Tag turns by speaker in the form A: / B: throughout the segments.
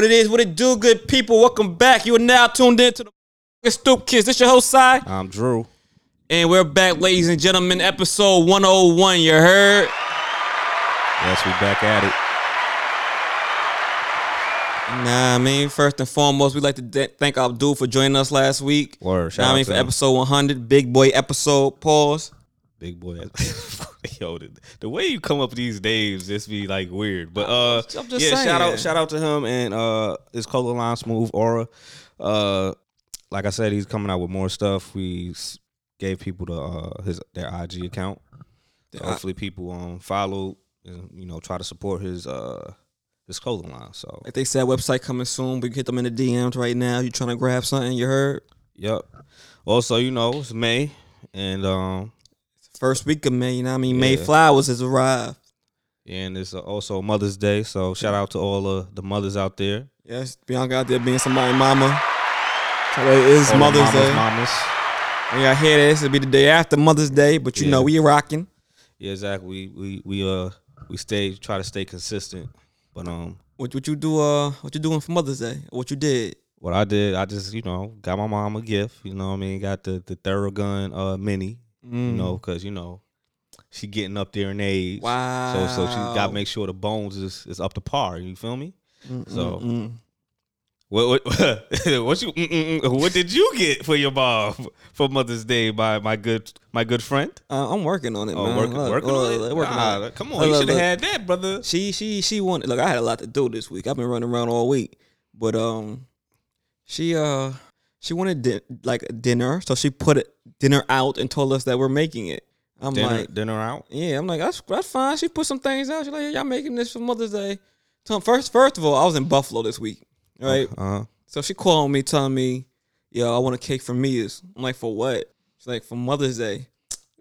A: What it is, what it do, good people. Welcome back. You are now tuned in to the Stoop Kids. This your host, side,
B: I'm Drew.
A: and we're back, ladies and gentlemen. Episode 101. You heard?
B: Yes, we back at it.
A: Nah, I mean, first and foremost, we'd like to de- thank Abdul for joining us last week.
B: Word, shout
A: Nah, I
B: out
A: mean, for
B: him.
A: episode 100, big boy episode. Pause.
B: Big boy. Yo, the, the way you come up with these names just be like weird. But uh
A: I'm just
B: yeah, shout out shout out to him and uh his color line smooth aura. Uh like I said, he's coming out with more stuff. We gave people the uh his their IG account. So hopefully people um follow and you know try to support his uh his clothing line. So
A: Like they said, website coming soon. We can hit them in the DMs right now. You trying to grab something? You heard?
B: yep. Also, you know, it's May and um
A: First week of May, you know what I mean? May
B: Yeah.
A: flowers has arrived.
B: and it's also Mother's Day. So shout out to all of the mothers out there.
A: Yes, Bianca out there being somebody mama. Today is
B: All the
A: Mother's
B: mamas,
A: Day.
B: Mamas.
A: When y'all hear this, it'll be the day after Mother's Day, but you
B: Yeah.
A: know we rocking.
B: Yeah, exactly. We we we uh we stay try to stay consistent. But um
A: What what you do? Uh, what you doing for Mother's Day? What you did?
B: what I did, I just, you know, got my mom a gift, you know what I mean? Got the the Theragun uh mini, you
A: Mm.
B: know, cuz you know, she getting up there in age.
A: Wow.
B: So so she got to make sure the bones is is up to par, you feel me? So
A: Mm-mm.
B: what what what you mm, mm, what did you get for your mom for Mother's Day by my good my good friend?
A: Uh, I'm working on it,
B: Oh,
A: man.
B: working,
A: Look,
B: working
A: look,
B: on it.
A: look, working
B: Nah,
A: on it.
B: come on, you should have had that, brother.
A: She she she wanted. Look, I had a lot to do this week. I've been running around all week, but um, she uh she wanted di- like dinner, so she put it dinner out and told us that we're making it. I'm
B: Dinner
A: like,
B: dinner out.
A: yeah, I'm like that's that's fine. She put some things out. She's like, yeah, y'all making this for Mother's Day. So first first of all, I was in Buffalo this week, right?
B: Uh-huh.
A: So she called me telling me, yo, I want a cake for Mia's. I'm like, for what? She's like, for Mother's Day.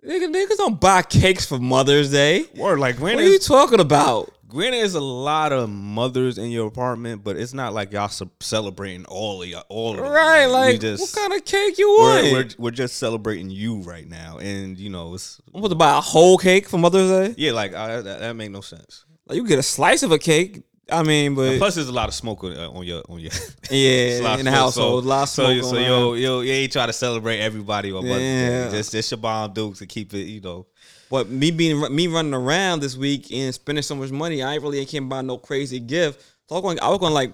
A: Nigga, niggas don't buy cakes for Mother's Day.
B: Word, like
A: What
B: granted,
A: are you talking about?
B: Granted, there's a lot of mothers in your apartment, but it's not like y'all celebrating all of y'all, all of them.
A: Right,
B: we
A: like,
B: just,
A: what kind of cake you want?
B: we're, we're we're just celebrating you right now, and you know, it's
A: I'm supposed to buy a whole cake for Mother's Day.
B: yeah, like I, that, that make no sense.
A: Like you get a slice of a cake. I mean, but
B: Plus, there's a lot of smoke on, on your on your
A: yeah, in the household, a lot of
B: So,
A: smoke.
B: so, so yo, yo, you ain't try to celebrate everybody Mother's
A: Yeah.
B: Just just your bomb dukes to keep it, you know.
A: But me being me running around this week and spending so much money, I ain't really can't buy no crazy gift. So I was going, I was going to like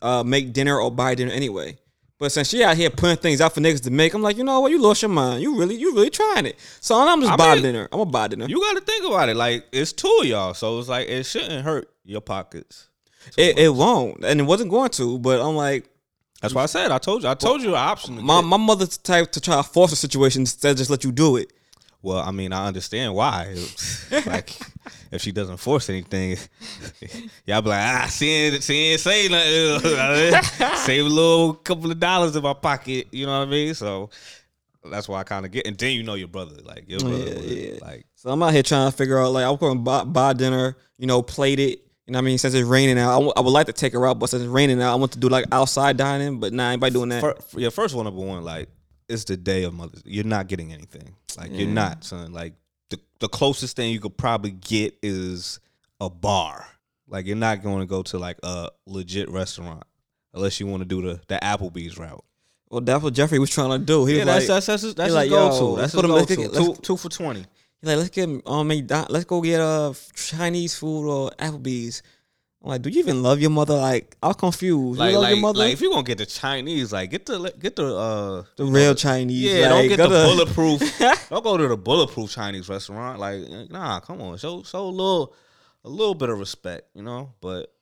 A: uh, make dinner or buy dinner anyway. But since she out here putting things out for niggas to make, I'm like, you know what? You lost your mind. You really, you really trying it. So I'm just
B: I
A: buy
B: mean,
A: dinner. I'm gonna buy dinner.
B: You got to think about it. Like it's two of y'all, so it's like it shouldn't hurt your pockets.
A: It, it won't, and it wasn't going to. But I'm like,
B: That's why I said I told you. I told you an option.
A: my my mother's type to try to force a situation instead of just let you do it.
B: well, I mean, I understand why. like, if she doesn't force anything, y'all be like, ah, she ain't, she ain't say nothing. Save a little couple of dollars in my pocket. You know what I mean? So that's why I kind of get. And then you know your brother, like your brother,
A: Yeah, yeah.
B: like
A: So I'm out here trying to figure out like I'm going to buy, buy dinner, you know, plate it. You know what I mean? Since it's raining out, I, w- I would like to take her out, but since it's raining out, I want to do like outside dining, but nah, anybody doing that.
B: For, for, yeah, first one, number one, like, it's the day of Mother's You're not getting anything. Like, you're not, son. Like, the, the closest thing you could probably get is a bar. Like, you're not going to go to like a legit restaurant unless you want to do the, the Applebee's route.
A: Well, that's what Jeffrey was trying to do. He
B: yeah,
A: was
B: that's,
A: like,
B: that's, that's, his, that's
A: his like,
B: go to. That's his go to. Two, two for 20.
A: He's like, let's get uh, um, McDonald's. let's go get a uh, Chinese food or Applebee's. I'm like, do you even love your mother? Like, I'm confused.
B: Like,
A: you love
B: like,
A: your mother?
B: like, if you're gonna get the Chinese, like, get the get the uh
A: the real Chinese.
B: Yeah,
A: like,
B: don't get the
A: to...
B: bulletproof. don't go to the bulletproof Chinese restaurant. Like, eh, nah, come on, show show a little a little bit of respect, you know. But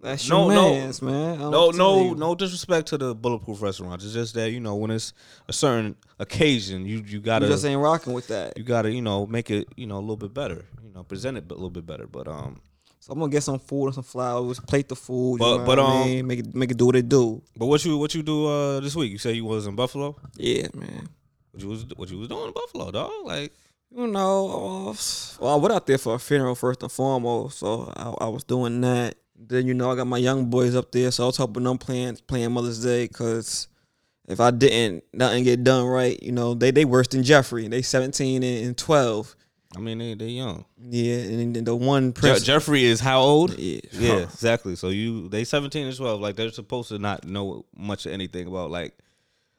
A: that's
B: No,
A: your
B: no.
A: man's, man.
B: No, no,
A: you.
B: no disrespect to the bulletproof restaurants. It's just that you know when it's a certain occasion, you you gotta
A: You just ain't rocking with that.
B: you gotta you know make it you know a little bit better. You know, present it a little bit better. But um,
A: So I'm gonna get some food and some flowers, plate the food.
B: But-
A: you know
B: but,
A: what I
B: um,
A: mean? make it make it do what it do.
B: but what you what you do uh this week? You say you was in Buffalo.
A: Yeah, man.
B: What you was what you was doing in Buffalo, dog? Like,
A: You know, well, I went out there for a funeral first and foremost, so I, I was doing that. Then you know, I got my young boys up there, so I was helping them playing playing Mother's Day because if I didn't nothing get done right, you know, they they worse than Jeffrey. They 17 and, and 12.
B: I mean, they they young.
A: Yeah, and then the one
B: Je-
A: prince.
B: Jeffrey is how old?
A: yeah,
B: Yeah, exactly. So you they seventeen and twelve. Like they're supposed to not know much of anything about like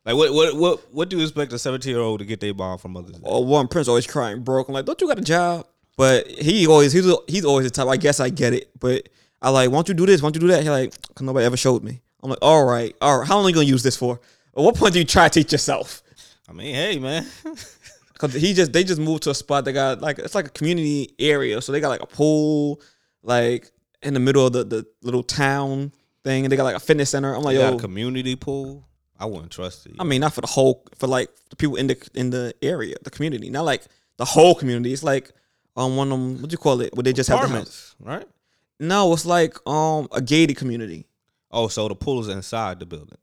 B: like what what what what do you expect a seventeen year old to get their ball from others?
A: or one prince always crying broke. I'm like, don't you got a job? But he always he's he's always the type. I guess I get it, but I like, why don't you do this? Why don't you do that? He like, cause nobody ever showed me. I'm like, all right, all right. How long are you gonna use this for? At what point do you try to teach yourself?
B: I mean, hey man,
A: Cause he just they just moved to a spot that got like it's like a community area, so they got like a pool, like in the middle of the the little town thing, and they got like a fitness center. I'm like,
B: you got
A: yo,
B: a community pool. I wouldn't trust it.
A: I mean, not for the whole, for like the people in the in the area, the community, not like the whole community. It's like um one of them, what do you call it? Where they just have the house.
B: right?
A: No, it's like um a gated community.
B: Oh, so the pool is inside the building.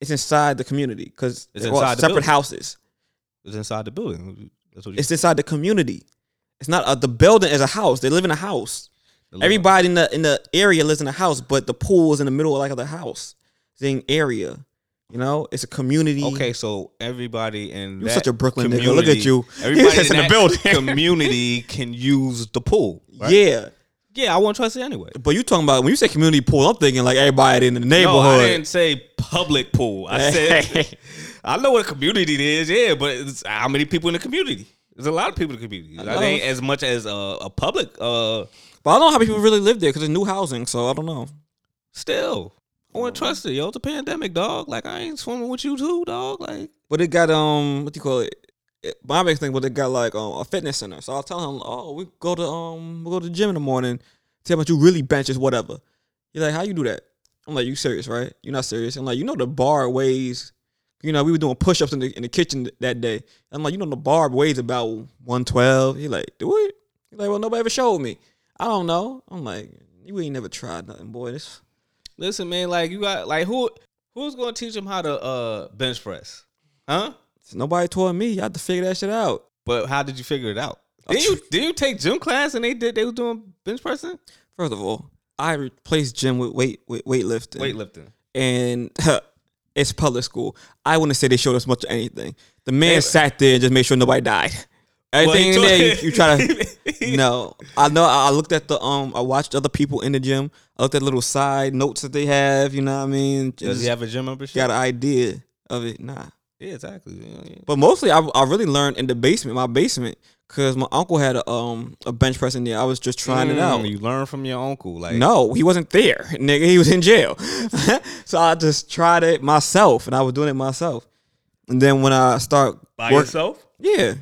A: It's inside the community because
B: It's inside
A: separate
B: building.
A: houses.
B: It's inside the building. That's what.
A: It's inside the community. It's not uh, the building is a house. They live in a house. Everybody in the in the area lives in a house, but the pool is in the middle of like of the house. thing area. You know, it's a community.
B: Okay, so everybody in
A: You're such a Brooklyn nigga. Look at you.
B: Everybody in,
A: in the building.
B: community can use the pool. right?
A: Yeah.
B: Yeah, I won't trust it anyway.
A: But you talking about when you say community pool, I'm thinking like everybody in the neighborhood.
B: No,
A: neighborhood.
B: I didn't say public pool. I said I know what a community is, yeah, but it's how many people in the community? There's a lot of people in the community. That
A: know.
B: ain't as much as a, a public. Uh,
A: but I don't know how many people really live there because it's new housing, so I don't know.
B: still, I wouldn't trust it. Yo, it's a pandemic, dog. Like I ain't swimming with you too, dog. Like
A: But it got um, what do you call it? It my big thing, but they got like um, a fitness center. So I'll tell him, oh, we go to um, we go to the gym in the morning. Tell me you really benches, whatever. You're like, how you do that? I'm like, you serious, right? You're not serious. I'm like, you know the bar weighs. You know, we were doing push-ups in the in the kitchen that day. I'm like, you know, the bar weighs about 112. He like, do it? He like, well, nobody ever showed me. I don't know. I'm like, you ain't never tried nothing, boy. This
B: listen, man. Like you got like who who's gonna teach him how to uh bench press? Huh?
A: Nobody told me. You had to figure that shit out.
B: But how did you figure it out? Did you did you take gym class and they did they was doing bench pressing,
A: First of all, I replaced gym with weight with weightlifting.
B: weightlifting?
A: and it's public school. I wouldn't say they showed us much of anything. The man sat there and just made sure nobody died. Everything in there, you, you try to. no, I know. I looked at the um. I watched other people in the gym. I looked at little side notes that they have. You know what I mean?
B: Does he have a gym membership?
A: got an idea of it. Nah,
B: yeah, exactly. Yeah, yeah.
A: but mostly I, I really learned in the basement, my basement, because my uncle had a um a bench press in there. I was just trying it out.
B: Mm, You learn from your uncle, like
A: No, he wasn't there, nigga. He was in jail. so I just tried it myself, and I was doing it myself. And then when I start
B: by
A: work-
B: yourself.
A: yeah.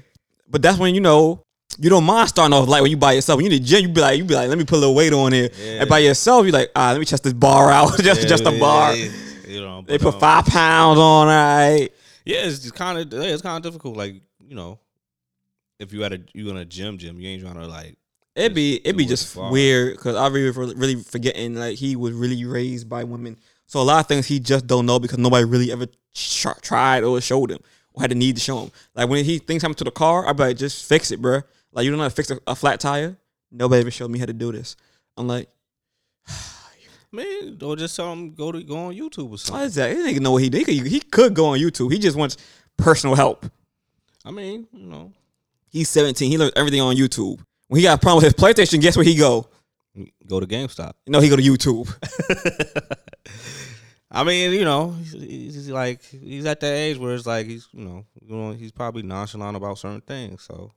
A: But that's when you know you don't mind starting off light when you by yourself. When you in the gym, you be like, you be like, let me put a little weight on here.
B: Yeah.
A: And by yourself, you like, ah, let me test this bar out, just just a bar.
B: yeah, You know,
A: They put
B: um,
A: five pounds on, all right.
B: Yeah, it's just kind of yeah, it's kind of difficult. Like you know, if you at a you in a gym, gym, you ain't trying to like
A: It'd be it'd be just
B: far.
A: weird because I really really forgetting like he was really raised by women. So a lot of things he just don't know because nobody really ever tr- tried or showed him or had the need to show him. Like when he things happen to the car, I'd be like, just fix it, bruh. Like you don't know how to fix a, a flat tire. Nobody ever showed me how to do this. I'm like,
B: man, or just tell him go to go on YouTube or something.
A: is that? He didn't know what he did. He could, he could go on YouTube. He just wants personal help.
B: I mean, you know,
A: He's 17. He learns everything on YouTube. When he got a problem with his PlayStation, guess where he go?
B: go to GameStop.
A: You know, he go to YouTube.
B: I mean, you know, he's, he's like he's at that age where it's like he's you know, you know he's probably nonchalant about certain things. So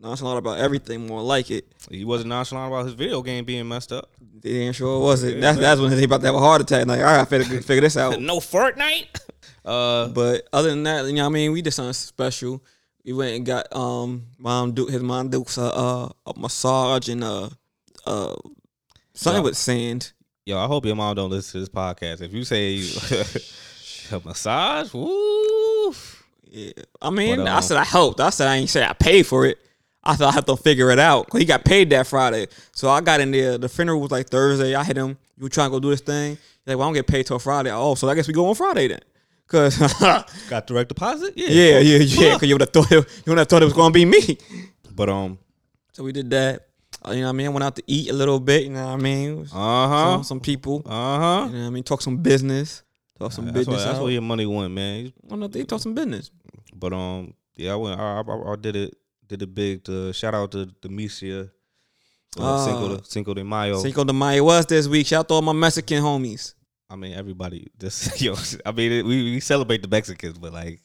A: Nonchalant about everything, more like it.
B: he wasn't nonchalant about his video game being messed up.
A: They ain't sure was it. That's that's when he about to have a heart attack. Like, all right, I gotta figure, figure this out.
B: no Fortnite. Uh,
A: But other than that, you know, what I mean, we did something special. We went and got um mom Duke his mom Duke's a uh, a massage and uh uh something
B: Yeah.
A: with sand.
B: yo, I hope your mom don't listen to this podcast. If you say a massage, woo.
A: Yeah, I mean, I
B: um,
A: said I helped. I said I ain't say I paid for it. I thought I had to figure it out. 'Cause he got paid that Friday, so I got in there. The funeral was like Thursday. I hit him. You trying to go do this thing? He's like, well, I don't get paid till Friday. Oh, so I guess we go on Friday then. Cause
B: Got direct deposit?
A: yeah, yeah, yeah. Cause you would have thought it, you would have thought it was gonna be me.
B: But um,
A: So we did that. Uh, you know what I mean? I went out to eat a little bit. You know what I mean?
B: Uh huh.
A: some people.
B: uh huh.
A: You know what I mean? Talk some business. Talk some
B: That's, where,
A: business.
B: that's
A: out.
B: where your money went, man.
A: Well, no, they talk some business.
B: But um, yeah, I went. I, I, I did it did a big shout out to Demesia. Uh,
A: Ah.
B: Cinco, de, Cinco de Mayo.
A: Cinco de Mayo was this week. Shout out to all my Mexican homies.
B: I mean, everybody just yo. I mean, we we celebrate the Mexicans, but like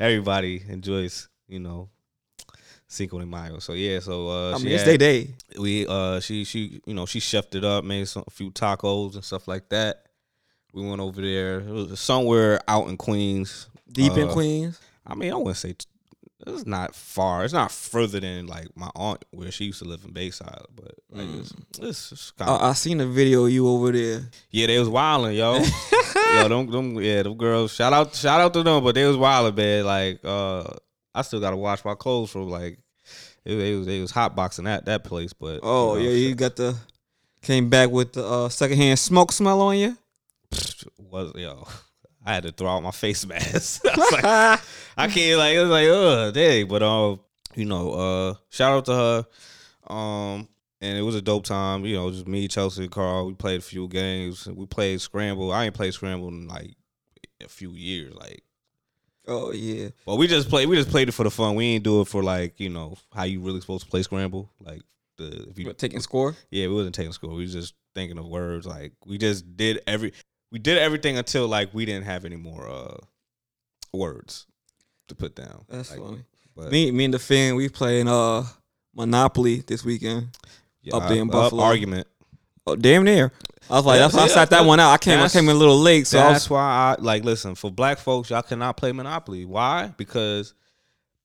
B: everybody enjoys, you know, Cinco de Mayo. So yeah, so uh,
A: I mean, it's
B: had-
A: their day.
B: we uh she she you know she chefed it up, made some a few tacos and stuff like that. We went over there. It was somewhere out in Queens.
A: Deep in
B: Uh,
A: Queens.
B: I mean, I wouldn't say it's not far. It's not further than like my aunt where she used to live in Bayside, but like it's, it's, it's kind of
A: I, I seen a video of you over there.
B: yeah, they was wilding, yo. yo, them, them, yeah, them girls. Shout out, shout out to them, but they was wilding, man. Like, uh, I still gotta wash my clothes from like, it, it was, they was hot boxing at that place, but
A: Oh
B: you know,
A: yeah, you got the came back with the uh, secondhand smoke smell on you.
B: was yo. I had to throw out my face mask. I was like, I can't like it was like, ugh, dang. But um, you know, uh, shout out to her. Um, and it was a dope time. You know, just me, Chelsea, Carl. We played a few games. We played Scramble. I ain't played Scramble in like a few years. Like,
A: oh yeah,
B: but we just played. We just played it for the fun. We ain't do it for like you know how you really supposed to play Scramble. Like the if you
A: taking score.
B: yeah, we wasn't taking score. We was just thinking of words. Like we just did every we did everything until like we didn't have any more uh words to put down.
A: That's
B: Like,
A: funny.
B: But
A: Me, me and the fan, we playing uh Monopoly this weekend.
B: yeah,
A: up there in Buffalo.
B: argument.
A: Oh damn near. I was like, that's why I sat that one out. I came, I came in a little late, so I
B: That's
A: was,
B: why I like listen for black folks. Y'all cannot play Monopoly. Why? Because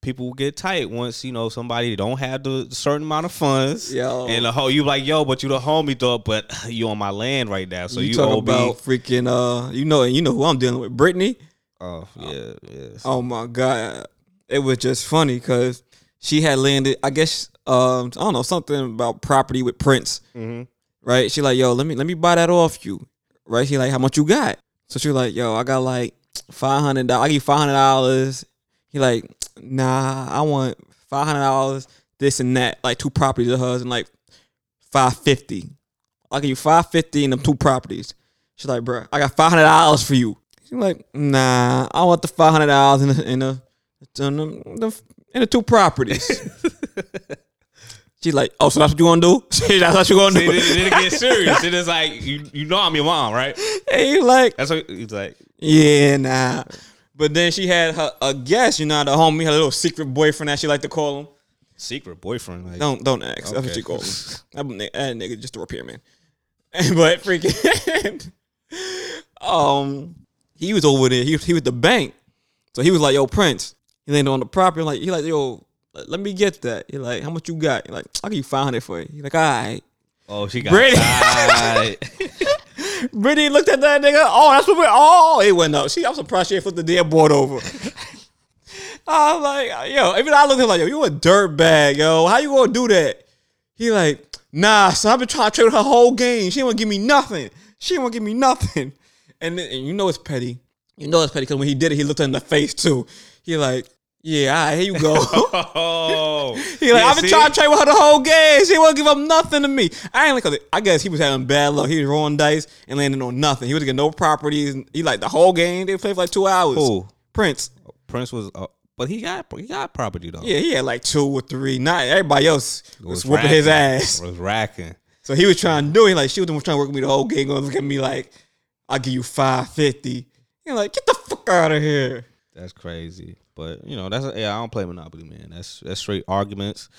B: people will get tight once you know somebody don't have the certain amount of funds.
A: Yo.
B: and the whole you like yo, but you the homie though, but you on my land right now, so
A: you,
B: you,
A: talk about freaking uh, you know, you know who I'm dealing with, Brittany.
B: Oh yeah, yeah.
A: Oh my god, it was just funny because she had landed. I guess um, I don't know something about property with Prince.
B: Mhm.
A: right? She like, yo, let me let me buy that off you, right? She like, how much you got? So she like, yo, I got like five hundred dollars. I give five hundred dollars. He like, nah, I want five hundred dollars, this and that, like two properties of hers, and like five fifty. I'll give you five fifty and them two properties. She's like, bro, I got five hundred dollars for you. She's like, nah, I want the five hundred dollars in the in the in the, the, in the two properties. She's like, oh, so that's what you gonna do? that's what you gonna do?
B: then it gets serious. It is like you, you know I'm your mom, right?
A: And you like,
B: That's what he's like.
A: yeah, nah. But then she had her a guest, you know, the homie, her little secret boyfriend that she like to call him.
B: Secret boyfriend. Like,
A: Don't don't ask. That's what
B: Okay.
A: she calls him. That, ni- that nigga just a repairman. but freaking, um, he was over there. He was, he was the bank, so he was like, "Yo, Prince." He landed on the property. Like he like, "Yo, let let me get that." He like, "How much you got?" He like, "I'll give you five hundred for it." He like, "All right."
B: oh, she got
A: Brady. Brittany looked at that nigga. Oh, that's what we. Oh, it went up. She, I'm surprised she flipped the damn board over. I'm like, yo. Even I looked at him like, yo, you a dirt bag, yo. How you gonna do that? He like, nah. So I've been trying to trade her whole game. She ain't wanna give me nothing. She ain't wanna give me nothing. And, and you know it's petty. You know it's petty because when he did it, he looked her in the face too. He like, yeah, all right, here you go.
B: oh,
A: He like,
B: Yeah,
A: I've been
B: see?
A: trying to trade with her the whole game. She won't give up nothing to me. I ain't like, I guess he was having bad luck. He was rolling dice and landing on nothing. He was getting no properties. He like the whole game. They played for like two hours.
B: Who?
A: Prince.
B: Prince was, uh, but he got he got property though.
A: Yeah, he had like two or three. Not everybody else was,
B: Was
A: whooping his ass.
B: Was racking.
A: So he was trying to do it. Like she was trying to work with me the whole game. Going to look at me like, I'll give you five fifty. He like, get the fuck out of here.
B: That's crazy. But you know, that's yeah. I don't play Monopoly, man. That's that's straight arguments.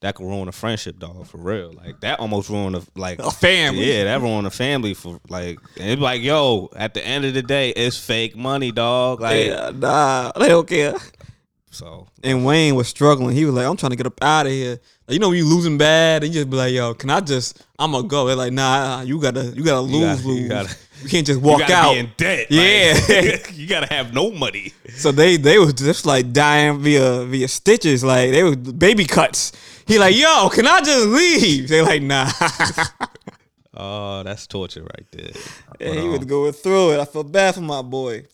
B: That could ruin a friendship, dog. For real, like that almost ruined a like
A: A family.
B: Yeah, that ruined a family for like. It's like, yo, at the end of the day, it's fake money, dog. Like,
A: Yeah, nah, they don't care.
B: So
A: And Wayne was struggling. He was like, I'm trying to get up out of here. Like, you know, you losing bad, and you just be like, yo, can I just, I'm to go. They're like, nah, you got to, you got to lose,
B: gotta- you
A: lose.
B: gotta-
A: you can't just
B: you
A: walk
B: gotta
A: out.
B: be in debt.
A: Yeah.
B: Like, you gotta have no money.
A: so they, they was just like dying via, via stitches. Like, they was baby cuts. He like, yo, can I just leave? They like, nah.
B: Oh, that's torture right there.
A: and he
B: um,
A: was going through it. I feel bad for my boy.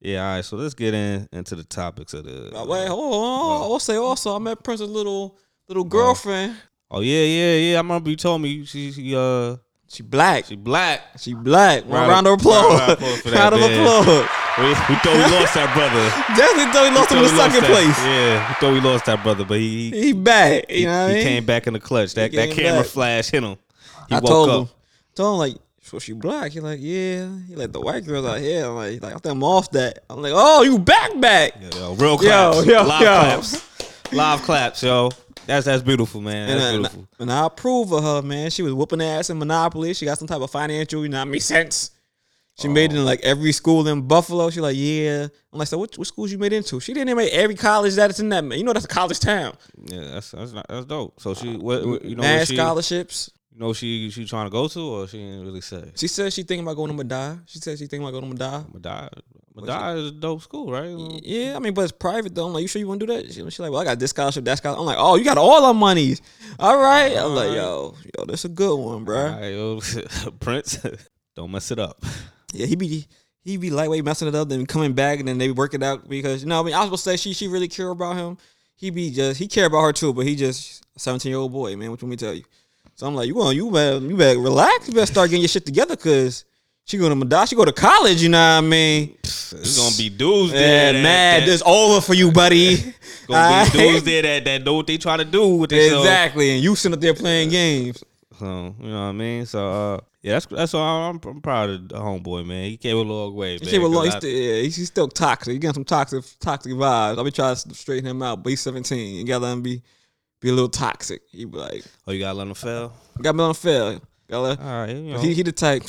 B: Yeah, all right. So let's get in into the topics of the.
A: Uh, wait, hold on. I'll say also, I met Prince's little, little girlfriend.
B: Oh yeah, yeah, yeah. I remember you told me she, she uh
A: She black.
B: she black.
A: She black.
B: Round
A: Round,
B: of-
A: applause.
B: round of applause for that,
A: Round of applause.
B: we, we thought we lost that brother.
A: Definitely thought we lost him in the
B: we
A: second
B: that-
A: place.
B: Yeah, we thought we lost that brother, but he he,
A: He back. You
B: he,
A: know what I
B: he
A: mean?
B: came back in the clutch. That that camera
A: back.
B: flash hit him. He
A: I
B: woke
A: told
B: up.
A: him, told him like, so she black? He like, yeah. He like the white girls out here. I'm like, like I think I'm off that. I'm like, oh, you back back.
B: Yo, real claps.
A: yo,
B: Live
A: yo.
B: claps. Live claps, yo. That's that's beautiful, man.
A: And,
B: That's
A: I, and,
B: beautiful.
A: and I approve of her, man. She was whooping ass in Monopoly. She got some type of financial, you know, what I mean, sense. She oh. made it in like every school in Buffalo. She like, yeah. I'm like, so what, what schools you made into? She didn't make every college that it's in that. Man. You know, that's a college town.
B: Yeah, that's that's not, that's dope. So she, uh, what, what- you know,
A: Mad scholarships.
B: You know, she she trying to go to, or she didn't really say.
A: She said she thinking about going to Medaille. She said she thinking about going to Medaille.
B: Medaille, Medaille is a dope school, right?
A: Yeah, I mean, but it's private though. I'm like, you sure you want to do that? She, she like, well, I got this scholarship, that scholarship. I'm like, oh, you got all our monies. All right. I'm like, yo, yo, that's a good one, bro.
B: All right, yo, Prince, don't mess it up.
A: Yeah, he be he be lightweight messing it up, then coming back, and then they work it out because you know. I mean, I was gonna say she she really care about him. He be just he care about her too, but he just 17 year old boy, man. What you want me to tell you? So I'm like, you want you better you better relax. You better start getting your shit together, cause she going to Medaille, she go to college. You know what I mean?
B: It's gonna be dudes
A: Yeah,
B: there. that-
A: mad.
B: that-
A: This over for you, buddy.
B: gonna be dudes there that, that know what they trying to do with this.
A: Exactly, and you sitting up there playing games.
B: So you know what I mean. So uh, yeah, that's that's all. I'm, I'm proud of the homeboy, man. He came a long way.
A: He
B: man,
A: came along.
B: 'cause
A: He's still, yeah, he's, he's still toxic. He got some toxic, toxic vibes. I be trying to straighten him out, but he's 17. You gotta let him be, be a little toxic. He be like,
B: oh, you gotta let him fail.
A: got me on fail. Gotta let,
B: All right, you know.
A: he, he the type.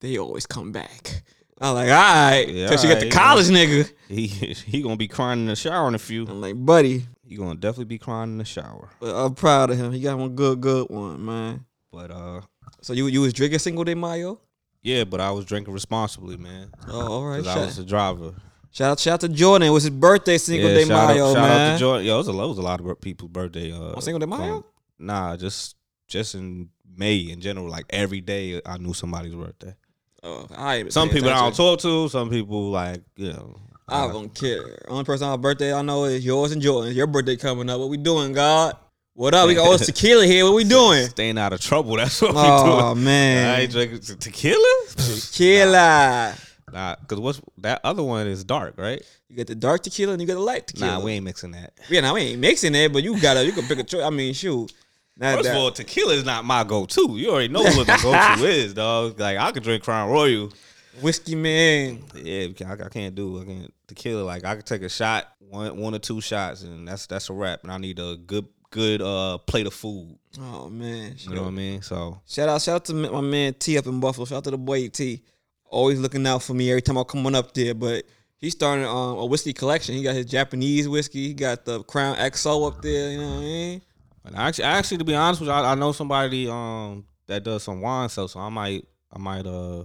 A: They always come back. I'm like, all right,
B: Yeah,
A: cause you got the college nigga.
B: he he gonna be crying in the shower in a few.
A: I'm like, buddy,
B: He gonna definitely be crying in the shower.
A: but I'm proud of him. He got one good, good one, man.
B: But uh,
A: So you you was drinking Cinco de Mayo?
B: yeah, but I was drinking responsibly, man.
A: Oh, all right.
B: Cause I was a driver.
A: Shout out, shout out to Jordan. It was his birthday single
B: yeah,
A: day
B: shout
A: Mayo,
B: out, shout
A: man.
B: out to Jordan. Yo, it was a, it was a lot of people's birthday. Uh,
A: On Cinco de Mayo?
B: going- Nah, just just in May in general. Like every day, I knew somebody's birthday.
A: Oh, I
B: Some people I don't talk to. Some people like you know.
A: I
B: uh,
A: don't care. Only person on my birthday I know is yours and Jordan's. Your birthday coming up. What we doing, God? What up? We got all this tequila here. What we doing?
B: staying out of trouble. That's what we
A: Oh
B: doing. I
A: man,
B: ain't drinking te- tequila.
A: tequila.
B: Nah, cause what's that other one is dark, right?
A: You got the dark tequila and you got the light tequila.
B: Nah, we ain't mixing that.
A: Yeah, now we ain't mixing it, but you gotta you can pick a choice. I mean, shoot. Not
B: First
A: that.
B: of all, tequila is not my go-to. You already know what the go-to is, dog. Like I could drink Crown Royal.
A: whiskey man.
B: Yeah, I, I can't do. I can't tequila. Like I could take a shot, one one or two shots, and that's that's a wrap. And I need a good good uh plate of food.
A: Oh man,
B: You know what I mean? So
A: Shout out, shout out to my man T up in Buffalo. Shout out to the boy T. Always looking out for me every time I come on up there. But he's starting um, a whiskey collection. He got his Japanese whiskey. He got the Crown XO up there. You know what I mean?
B: and actually, actually, to be honest with you, I, I know somebody um that does some wine stuff. So I might I might uh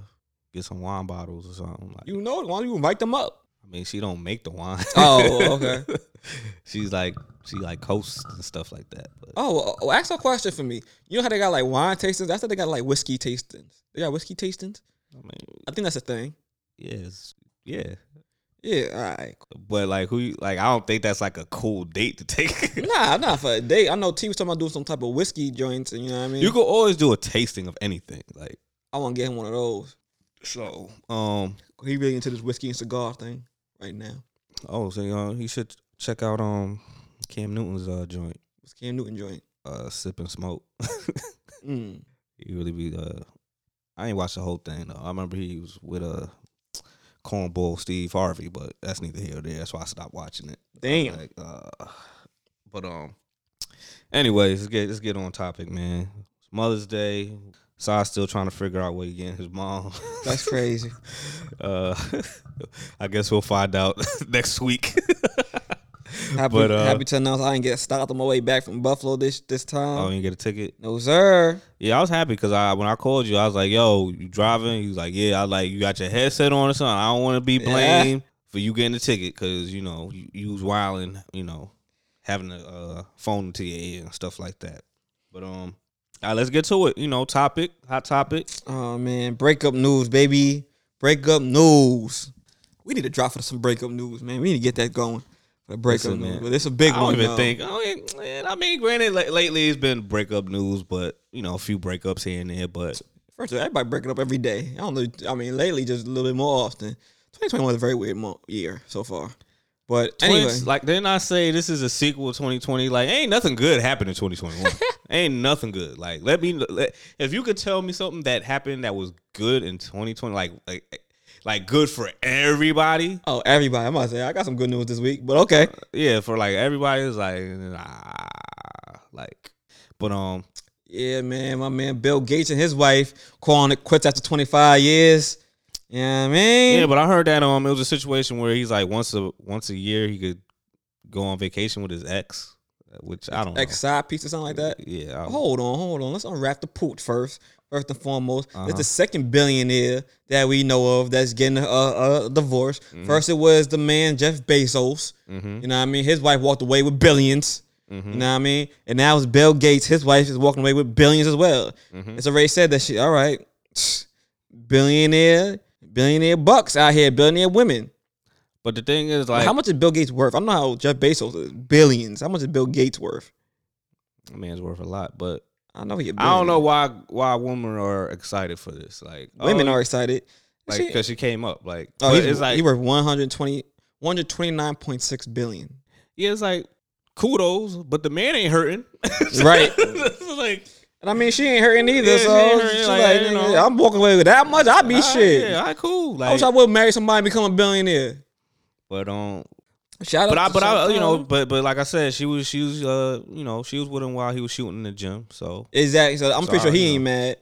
B: get some wine bottles or something. Like,
A: You know, why don't you invite them up?
B: I mean, she don't make the wine.
A: Oh, okay.
B: She's like she like hosts and stuff like that. But
A: Oh, oh, ask a question for me. You know how they got like wine tastings? That's how they got like whiskey tastings. They got whiskey tastings.
B: I mean,
A: I think that's a thing.
B: yes, yeah.
A: Yeah, all right.
B: But like who you- like I don't think that's like a cool date to take.
A: Nah, not for a date. I know T was talking about doing some type of whiskey joints, and you know what I mean.
B: you could always do a tasting of anything. Like
A: I want to get him one of those.
B: so um
A: He really into this whiskey and cigar thing right now.
B: oh so you know he should check out um Cam Newton's uh joint,
A: It's Cam Newton joint.
B: uh Sip and Smoke.
A: Mm.
B: he really be uh I ain't watched the whole thing though. I remember he was with uh cornball Steve Harvey, but that's neither here nor there. That's why I stopped watching it.
A: Damn.
B: Like, uh, but um, anyways, let's get let's get on topic, man. It's Mother's Day. Sai's still trying to figure out where he getting his mom.
A: That's crazy.
B: uh, I guess we'll find out next week.
A: Happy,
B: But, uh,
A: happy to announce I didn't get stopped on my way back from Buffalo this this time.
B: oh, you get a ticket?
A: no sir.
B: Yeah, I was happy because I when I called you, I was like, "Yo, you driving?" He was like, "Yeah." I was like, "You got your headset on or something?" I don't want to be
A: Yeah.
B: blamed for you getting the ticket because you know you, you was wilding, you know, having a uh, phone into your ear and stuff like that. But um, all right, let's get to it. You know, topic, hot topic.
A: Oh man, breakup news, baby. Breakup news. We need to drop for some breakup news, man. We need to get that going. Breakup
B: Listen,
A: news,
B: man,
A: but it's a big
B: I don't
A: one.
B: even
A: though.
B: think. I, mean, man, I mean, granted, like, lately it's been breakup news, but you know, a few breakups here and there. But
A: First of all, everybody breaking up every day. I don't know. I mean, lately just a little bit more often. 2021 was a very weird mo- year so far. But anyway,
B: like didn't I say this is a sequel to 2020? Like ain't nothing good happened in 2021. ain't nothing good. Like let me let, if you could tell me something that happened that was good in 2020, like like like good for everybody.
A: oh everybody, I'm about to say I got some good news this week. But okay,
B: Yeah, for like everybody is like nah, like but um
A: yeah, man, my man Bill Gates and his wife calling it quits after 25 years. Yeah, you know I mean,
B: yeah, but I heard that um it was a situation where he's like once a once a year he could go on vacation with his ex, which I don't know.
A: ex side piece or something like that.
B: Yeah, I-
A: Hold on, hold on. Let's unwrap the pooch first. First and foremost,
B: Uh-huh.
A: it's the second billionaire that we know of that's getting a, a, divorce.
B: Mm-hmm.
A: First, it was the man Jeff Bezos. You know what I mean? His wife walked away with 1000000000s
B: Mm-hmm.
A: You know what I mean? And now it's Bill Gates. His wife is walking away with billions as well.
B: Mm-hmm.
A: It's already said that she. All right, billionaire, billionaire bucks out here, billionaire women.
B: but the thing is like
A: how much is Bill Gates worth? I don't know how Jeff Bezos is. Billions. How much is Bill Gates worth?
B: A man's worth a lot, but
A: I know he.
B: I don't know why why women are excited for this. Like
A: Women
B: oh,
A: are excited.
B: like because she came up. Like
A: Oh, he's,
B: it's like
A: he worth 120, 129.6 billion.
B: yeah, it's like kudos, but the man ain't hurting.
A: Right.
B: Like
A: And I mean, she ain't hurting either.
B: Yeah, she
A: so
B: ain't hurting,
A: she's
B: like,
A: like,
B: you know.
A: I'm walking away with that much. I'd be shit.
B: Yeah, right, cool.
A: Like, I wish I would marry somebody and become a billionaire.
B: but um,
A: Shout
B: but I, but I, you know, but but like I said, she was she was uh, you know, she was with him while he was shooting in the gym. So
A: exactly. So I'm pretty sure he
B: you
A: ain't mad.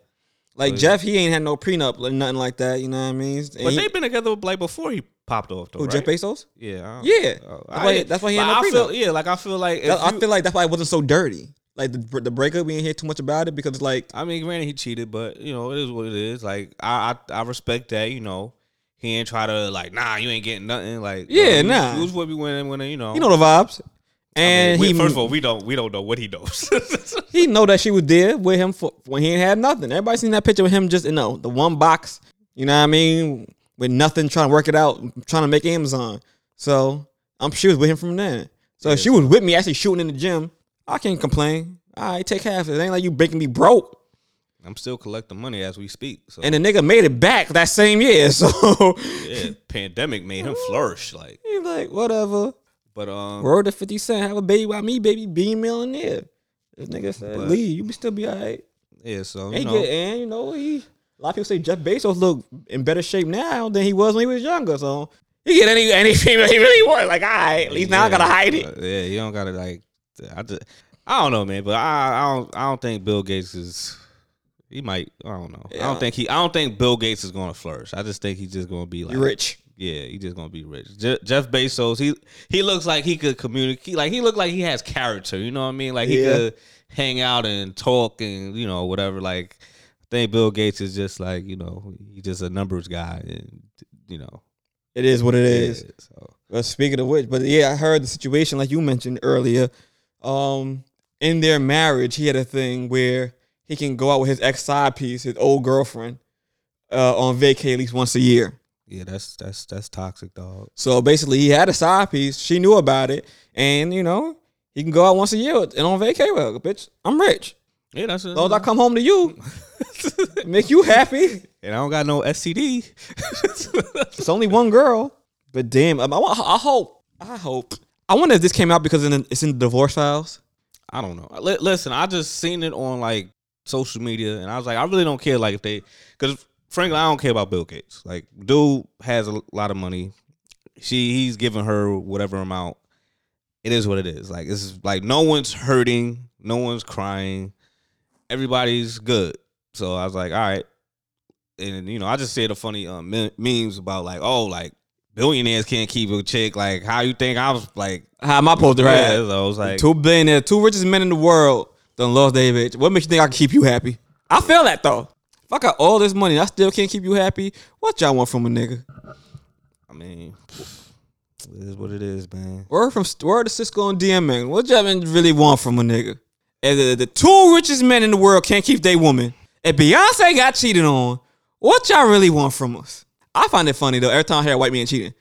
A: Like
B: But-
A: Jeff, he ain't had no prenup or nothing like that. You know what I mean? And
B: But
A: he-
B: they've been together like before he popped off though.
A: who,
B: right?
A: Jeff Bezos?
B: Yeah. I-
A: Yeah.
B: uh,
A: That's why- that's why he had no
B: I feel. Yeah, like I feel like
A: That- I feel like that's why it wasn't so dirty. Like the the breakup, we ain't hear too much about it because like
B: I mean, granted he cheated, but you know it is what it is. Like I I, I respect that. You know he ain't try to like nah you ain't getting nothing. Like
A: Yeah,
B: he-
A: nah.
B: Who's was with me when you know
A: you know the vibes.
B: I mean,
A: And he
B: first of all we don't we don't know what he knows.
A: he know that she was there with him for when he ain't had nothing. Everybody seen that picture with him just you know the one box. You know what I mean? With nothing, trying to work it out, trying to make Amazon. So I'm she was with him from then. So if she was with me actually shooting in the gym. I can't complain. All right, take half of it. It ain't like you making me broke.
B: I'm still collecting money as we speak. So
A: And the nigga made it back that same year. So
B: yeah, pandemic made him flourish. Like,
A: he's like, whatever.
B: but um,
A: Word to 50 Cent, have a baby by me, baby, be millionaire. This nigga said,
B: But-
A: leave, you be still be all right.
B: yeah. So
A: He
B: you know,
A: good, and you know he. A lot of people say Jeff Bezos look in better shape now than he was when he was younger. So he get any any female he really want. Like, all right, at least now I gotta hide it.
B: uh, yeah, you don't gotta like. I just, I don't know, man. But I I don't I don't think Bill Gates is. He might. I don't know. I don't think he. I don't think Bill Gates is going to flourish. I just think he's just going to be like
A: You rich.
B: Yeah, he's just gonna be rich. Je- Jeff Bezos, he he looks like he could communicate. Like he looked like he has character. You know what I mean? Like he
A: Yeah.
B: could hang out and talk and you know whatever. Like I think Bill Gates is just like you know he's just a numbers guy and you know
A: It is what it is.
B: yeah, so.
A: But speaking of which, but yeah, I heard the situation like you mentioned earlier. Um, in their marriage, he had a thing where he can go out with his ex side piece, his old girlfriend, uh, on vacay at least once a year.
B: Yeah, that's that's that's toxic, dog.
A: So basically, he had a side piece. She knew about it, and you know, he can go out once a year and on vacay. Well, bitch, I'm rich.
B: Yeah, that's
A: long as I come home to you, make you happy.
B: and I don't got no STD.
A: It's only one girl, but damn, I, I hope, I hope. I wonder if this came out because in it's in the divorce files.
B: I don't know. Li- listen, I just seen it on like social media, and I was like, I really don't care. Like if they, because frankly, I don't care about Bill Gates. Like, dude has a lot of money. She, he's giving her whatever amount. It is what it is. Like it's like no one's hurting, no one's crying, everybody's good. So I was like, all right. And you know, I just said a funny um, memes about like, oh, like billionaires can't keep a chick. Like, how you think I was like?
A: How am I supposed to
B: so I was like,
A: two billionaires, two richest men in the world done lost their bitch? What makes you think I can keep you happy? I feel that though. If I got all this money, I still can't keep you happy. What y'all want from a nigga?
B: I mean, it is what it is, man.
A: Word from word to Cisco and DMing. What y'all really want from a nigga? If the, the two richest men in the world can't keep their woman, and Beyonce got cheated on, what y'all really want from us? I find it funny though. Every time I hear a white man cheating,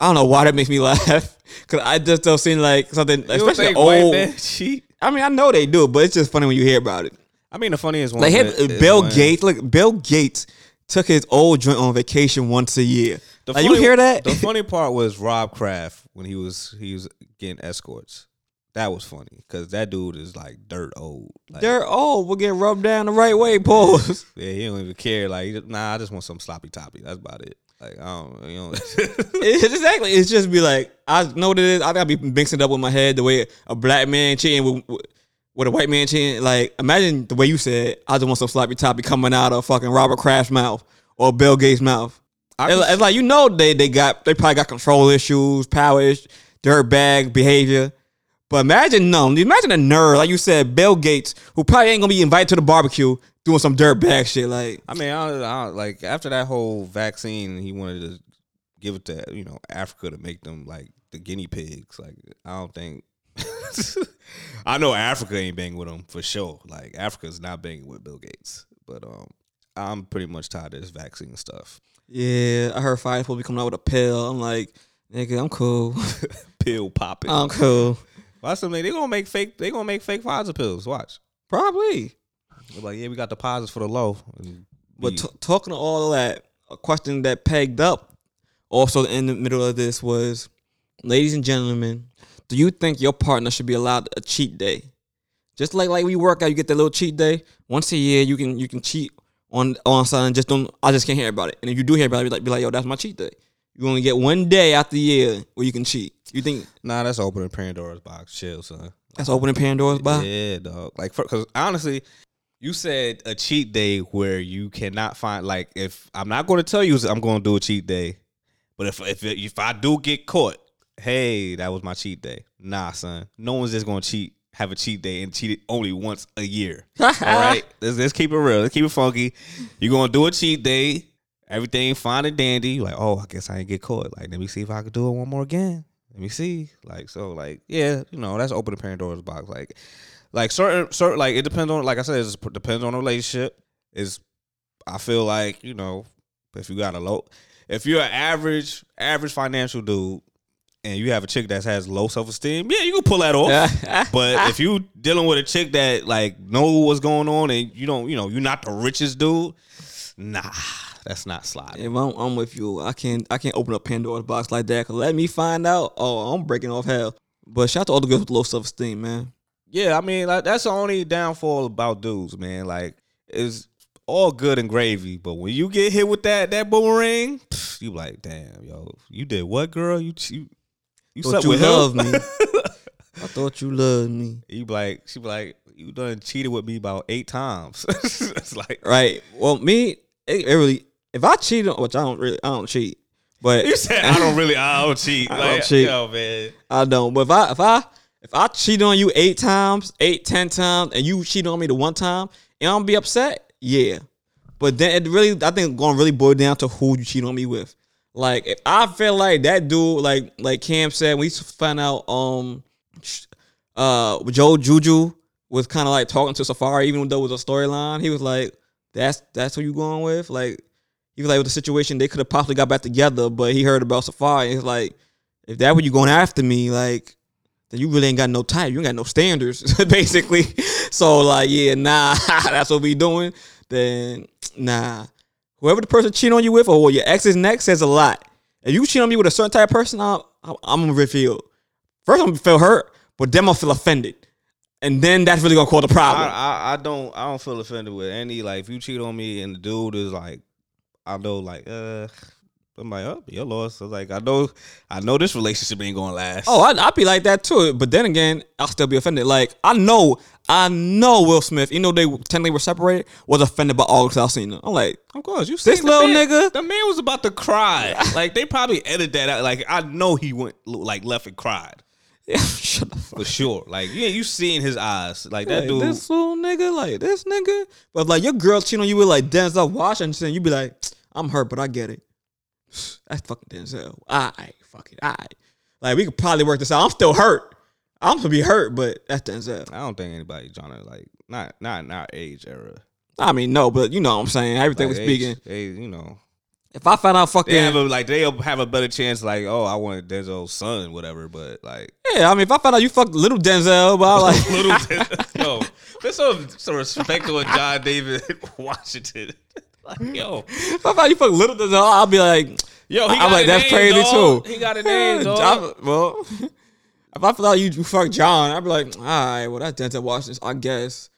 A: I don't know why that makes me laugh. Cause I just don't seem like something, especially old.
B: cheat.
A: I mean, I know they do, but it's just funny when you hear about it.
B: I mean, the funniest one.
A: Like him,
B: is-
A: Bill
B: when-
A: Gates, look, Bill Gates took his old joint on vacation once a year.
B: The
A: Like, you hear that?
B: The funny part was Rob Kraft when he was he was getting escorts. That was funny because that dude is like dirt old. Like,
A: They're old. We'll get rubbed down the right way, pause.
B: yeah, he don't even care. Like, nah, I just want some sloppy toppy. That's about it. Like, I don't, you know.
A: It's exactly. It's just be like I know what it is. I gotta be mixing it up with my head the way a black man cheating with, with, a white man cheating. Like imagine the way you said. I just want some sloppy toppy coming out of fucking Robert Kraft's mouth or Bill Gates' mouth. It's, it's like you know they they got they probably got control issues, power issues, dirtbag behavior. But imagine no, imagine a nerd like you said, Bill Gates, who probably ain't gonna be invited to the barbecue doing some dirtbag shit. Like
B: I mean, I, I, like after that whole vaccine, he wanted to give it to you know Africa to make them like the guinea pigs. Like, I don't think. I know Africa ain't banging with him for sure. Like Africa's not banging with Bill Gates, but um, I'm pretty much tired of this vaccine stuff.
A: yeah, I heard Pfizer supposed to be coming out with a pill. I'm like, nigga, I'm cool.
B: Pill popping.
A: I'm cool.
B: Watch something. They gonna make fake. They gonna make fake Pfizer pills. Watch.
A: Probably.
B: They're like, yeah, we got deposits for the low.
A: But t- talking to all of that, a question that pegged up also in the middle of this was, ladies and gentlemen, do you think your partner should be allowed a cheat day? Just like like we work out, you get that little cheat day once a year. You can you can cheat on on something. Just don't. I just can't hear about it. And if you do hear about it, be like be like, yo, that's my cheat day. You only get one day out the year where you can cheat. You think
B: nah, that's opening Pandora's box. Chill, son.
A: that's opening Pandora's box?
B: Yeah, dog. Like, because honestly, you said a cheat day where you cannot find. Like, if I'm not going to tell you I'm going to do a cheat day, but if if if I do get caught, hey, that was my cheat day. Nah, son. No one's just going to cheat. Have a cheat day and cheat it only once a year. All right, let's, let's keep it real. Let's keep it funky. You're gonna do a cheat day. Everything fine and dandy. You're like, oh, I guess I ain't get caught. Like, let me see if I could do it one more again. Let me see. Like, so, like, yeah, you know, that's opening Pandora's box. Like, like certain, certain, like it depends on. Like I said, it depends on the relationship. Is I feel like you know, if you got a low, if you're an average, average financial dude, and you have a chick that has low self esteem, yeah, you can pull that off. But if you dealing with a chick that like know what's going on and you don't, you know, you're not the richest dude, nah, that's not sliding.
A: If I'm, I'm with you, I can't I can't open up Pandora's box like that. Cause let me find out. Oh, I'm breaking off hell. But shout out to all the girls with low self esteem, man.
B: Yeah, I mean, like that's the only downfall about dudes, man. Like, it's all good and gravy, but when you get hit with that that boomerang, pff, you like, damn, yo, you did what, girl? You you you
A: Thought you loved me. I thought you loved me.
B: You like, she be like, you done cheated with me about eight times. it's like,
A: Right. Well, me, it, it really. If I cheat, on, which I don't really, I don't cheat. But
B: you said I don't really, I don't cheat.
A: I
B: like,
A: don't cheat.
B: yo, man.
A: I don't. But if I if I if I cheat on you eight times, eight, ten times, and you cheat on me the one time, and I'm gonna be upset, yeah. But then it really, I think, going to really boil down to who you cheat on me with. Like, if I feel like that dude, like like Cam said, we find out, um, uh, Joe Juju was kind of like talking to Safaree, even though it was a storyline. He was like, "That's that's who you going with." Like, he was like, with the situation, they could have possibly got back together, but he heard about Safaree. He's like, if that what you going after me, like, then you really ain't got no type. You ain't got no standards, basically. So like, yeah, nah, that's what we doing. Then nah, whoever the person cheating on you with or your ex is next says a lot. If you cheat on me with a certain type of person, I'm, I'm gonna feel. First, I'm gonna feel hurt, but then I'm gonna feel offended, and then that's really gonna cause a
B: I,
A: problem.
B: I I don't I don't feel offended with any like if you cheat on me and the dude is like I know like uh I'm like oh your loss. So like I know I know this relationship ain't gonna last.
A: Oh, I, I'd be like that too. But then again, I'll still be offended. Like I know, I know Will Smith, even though they technically were separated, was offended by August Alsina. I'm like,
B: of course you
A: This
B: seen the
A: little
B: man-
A: nigga-
B: The man was about to cry. like they probably edited that out. Like I know he went like left and cried
A: yeah, shut the fuck.
B: for sure. Like yeah, you seen his eyes. Like that
A: Like,
B: dude.
A: this little nigga, like this nigga. But like your girl cheating on you with like Denzel Washington, you'd be like, I'm hurt, but I get it. That's fucking Denzel. Alright, fuck it. Alright. Like we could probably work this out. I'm still hurt. I'm gonna be hurt, but that's Denzel.
B: I don't think anybody trying to like not not in our age era.
A: I mean, no, but you know what I'm saying. Everything
B: Like,
A: we're
B: age-
A: speaking.
B: age, you know.
A: If I find out fucking
B: They a like they'll have a better chance like oh I wanted Denzel's son whatever but like
A: Yeah, I mean, if I find out you fucked little Denzel, but I like,
B: little Denzel, yo there's some some respect to John David Washington like yo
A: if I out you fuck little Denzel, I'll be like,
B: Yo, he
A: I'm like, that's
B: name,
A: crazy
B: dog.
A: too.
B: He got a name, dog.
A: Well, if I like you, fuck John, I'd be like, all right, well, that's Denzel Washington, I guess.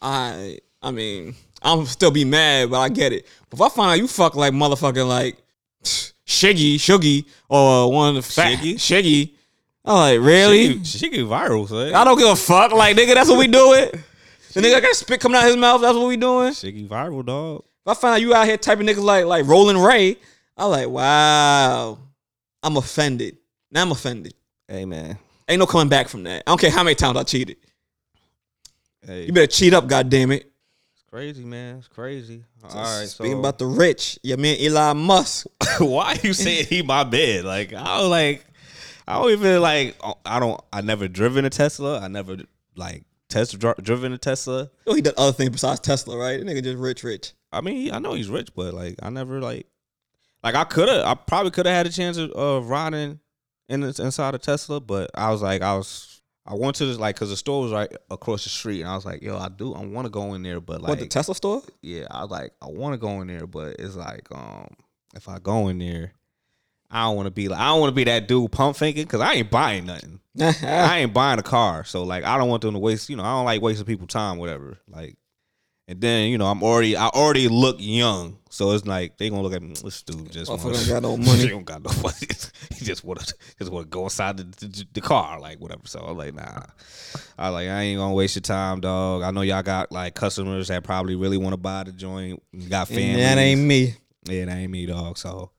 A: I, I mean, I'm still be mad, but I get it. But if I find out you fuck like motherfucking like Shiggy, Shuggy, or one of the fat
B: Shiggy?
A: Shiggy, I'm like, really?
B: She, get viral, son.
A: I don't give a fuck. Like, nigga, that's what we doing. The nigga got spit coming out his mouth. That's what we doing.
B: She get viral, dog.
A: If I find out you out here typing niggas like like Roland Ray, I'm like, wow. I'm offended. Now I'm offended.
B: Hey, man.
A: Ain't no coming back from that. I don't care how many times I cheated.
B: Hey,
A: You better cheat up, goddamn it.
B: it's crazy, man. It's crazy. All right,
A: Speaking
B: so
A: about the rich, your man Elon Musk.
B: why you saying he my bed? Like I was like, I don't even like. I don't. I never driven a Tesla. I never like test driven a Tesla.
A: Oh, he done other things besides Tesla, right? That nigga just rich, rich.
B: I mean, I know he's rich, but like I never like, like I could have. I probably could have had a chance of uh, riding in the, inside a Tesla, but I was like, I was. I went to this like because the store was right across the street, and I was like, "Yo, I do, I want to go in there, but like,
A: what the Tesla store?
B: yeah, I was like, I want to go in there, but it's like, um, if I go in there, I don't want to be like, I don't want to be that dude pump faking because I ain't buying nothing. I ain't buying a car, so like, I don't want them to waste. You know, I don't like wasting people time, whatever. Like, and then you know, I'm already, I already look young, so it's like they gonna look at me. This dude just wanna-
A: don't got no money.
B: he don't got no money. he just want to, just want to go inside the, the, the car, like whatever. So I'm like, nah. I like, I ain't gonna waste your time, dog. I know y'all got like customers that probably really want to buy the joint. You got
A: And that ain't me.
B: Yeah, that ain't me, dog. So,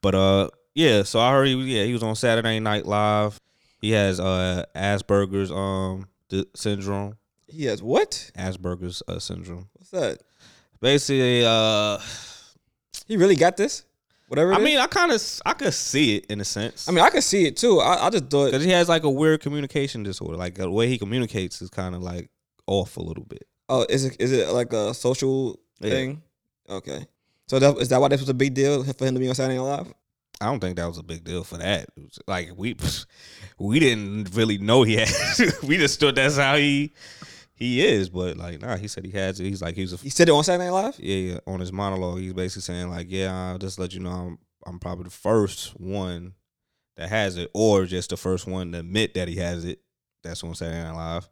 B: but uh, yeah. So I heard he was yeah he was on Saturday Night Live. He has uh Asperger's um syndrome.
A: He has what?
B: Asperger's uh, syndrome.
A: What's that?
B: Basically, uh,
A: He really got this? Whatever. it
B: I
A: is?
B: mean, I kind of I could see it in a sense.
A: I mean, I can see it too. I, I just thought
B: because he has like a weird communication disorder. Like the way he communicates is kind of like off a little bit.
A: Oh, is it is it like a social
B: Yeah.
A: thing? Okay. So that, is that why this was a big deal for him to be on Saturday Night Live?
B: I don't think that was a big deal for that. Like we we didn't really know he had. we just thought that's how he he is. But like, nah, he said he has it. He's like he was a
A: He said it on Saturday Night Live.
B: yeah, yeah on his monologue. He's basically saying like, yeah, I'll just let you know I'm I'm probably the first one that has it, or just the first one to admit that he has it. That's on Saturday Night Live,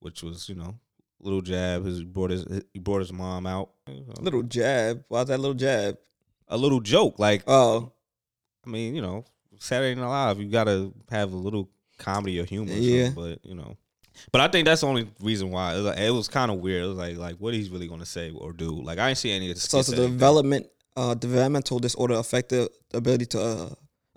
B: which was you know little jab. His he brought his he brought his mom out.
A: Little jab. Why's that little jab?
B: a little joke like
A: Oh,
B: I mean, you know, Saturday Night Live, you gotta have a little comedy or humor. or
A: Yeah.
B: but you know, but I think that's the only reason why it was, like, was kind of weird. It was like, like what he's really gonna say or do. Like I didn't see any of the
A: so it's a development, uh, developmental disorder affected the ability to uh,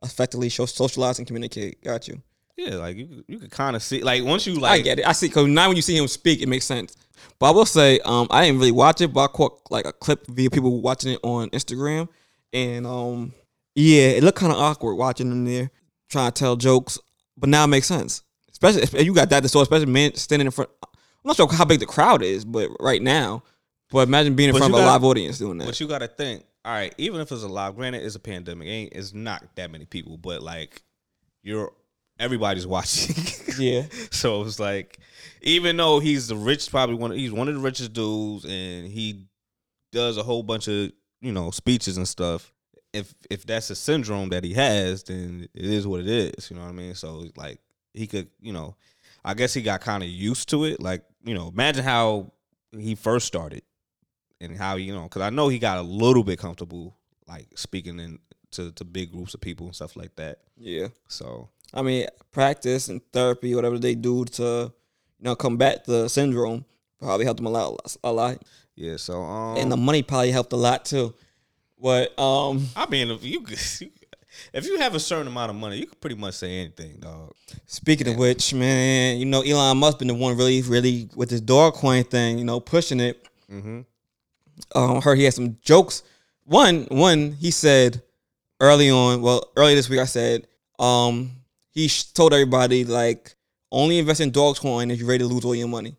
A: effectively show, socialize and communicate. Got you.
B: Yeah, like you, you could kind of see, like once you like,
A: I get it. I see. Cause now when you see him speak, it makes sense. But I will say, um, I didn't really watch it, but I caught like a clip via people watching it on Instagram, and um, yeah, it looked kind of awkward watching them there trying to tell jokes. But now it makes sense, especially you got that so especially men standing in front. I'm not sure how big the crowd is, but right now, but imagine being in
B: But
A: front of a
B: gotta-
A: live audience doing that.
B: But you got to think, all right, even if it's a live, granted, it's a pandemic, ain't it's not that many people, but like you're everybody's watching.
A: yeah,
B: So it's like, even though he's the rich, probably one, he's one of the richest dudes, and he does a whole bunch of you know speeches and stuff. If if that's a syndrome that he has, then it is what it is. You know what I mean? So like he could, you know, I guess he got kind of used to it. Like you know, imagine how he first started and how you know, because I know he got a little bit comfortable like speaking in to to big groups of people and stuff like that.
A: yeah.
B: So
A: I mean, practice and therapy, whatever they do to, you know, combat the syndrome, probably helped them a lot. A lot.
B: yeah, so um,
A: and the money probably helped a lot too. But um,
B: I mean, if you could- if you have a certain amount of money, you can pretty much say anything, dog.
A: speaking of which, man, you know Elon Musk been the one really, really with this Dogecoin thing, you know, pushing it.
B: Mm-hmm.
A: Um, heard he had some jokes. One, one he said early on, well, early this week, I said, um, he sh- told everybody like only invest in Dogecoin if you're ready to lose all your money.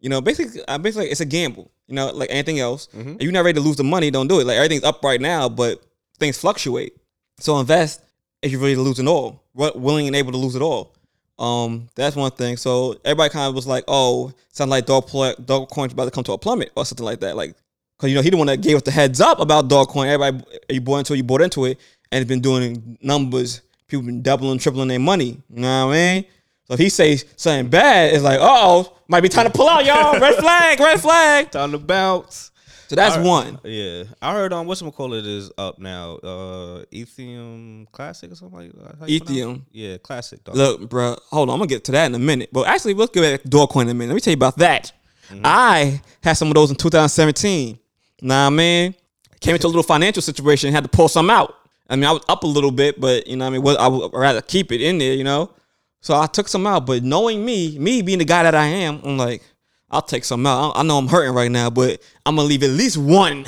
A: You know, basically, uh, basically, it's a gamble. You know, like anything else. If you're not ready to lose the money, don't do it. Like everything's up right now, but things fluctuate. So invest if you're ready to lose it all. Willing and able to lose it all. Um, that's one thing. So everybody kind of was like, "Oh, sounds like dog pl- dog coin's about to come to a plummet or something like that." Like, because you know he the one that gave us the heads up about dog coin. Everybody, you bought into it, you bought into it. and it's been doing numbers. People been doubling, tripling their money. You know what I mean? So if he says something bad, it's like, oh, might be time to pull out, y'all. Red flag, red flag.
B: Time to bounce.
A: So that's
B: I-
A: one.
B: Yeah, I heard on what's call it is up now. Uh, Ethereum Classic or something like that. How you pronounce
A: Ethereum.
B: Yeah, Classic. Dog.
A: Look, bro, hold on. I'm gonna get to that in a minute. But actually, let's get back to Dogecoin in a minute. Let me tell you about that.
B: Mm-hmm.
A: I had some of those in 2017. Nah, man, came into a little financial situation, and had to pull some out. I mean, I was up a little bit, but you know, what I mean, I would rather keep it in there, you know. So I took some out. But knowing me, me being the guy that I am, I'm like, I'll take some out. I know I'm hurting right now, but I'm gonna leave at least one,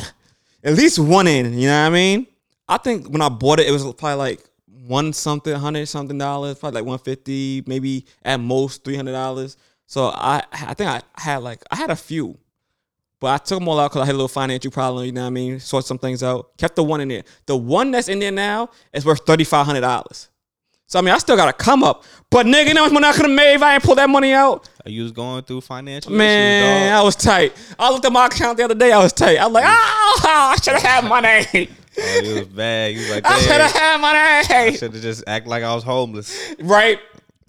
A: at least one in. You know what I mean? I think when I bought it, it was probably like one something, hundred something dollars, probably like one fifty, maybe at most three hundred dollars. So I, I think I had like I had a few, but I took them all out because I had a little financial problem. You know what I mean? Sort some things out. Kept the one in there. The one that's in there now is worth thirty five hundred dollars. So I mean, I still got to come up. But nigga, you know how much money I could have made if I ain't pulled that money out.
B: You was going through financial
A: Man,
B: issues,
A: I was tight. I looked at my account the other day. I was tight. Mm. Ah, I was like, oh, I should have had money.
B: dog. Oh, you was bad. You was like,
A: I should have had money.
B: Should have just act like I was homeless.
A: Right?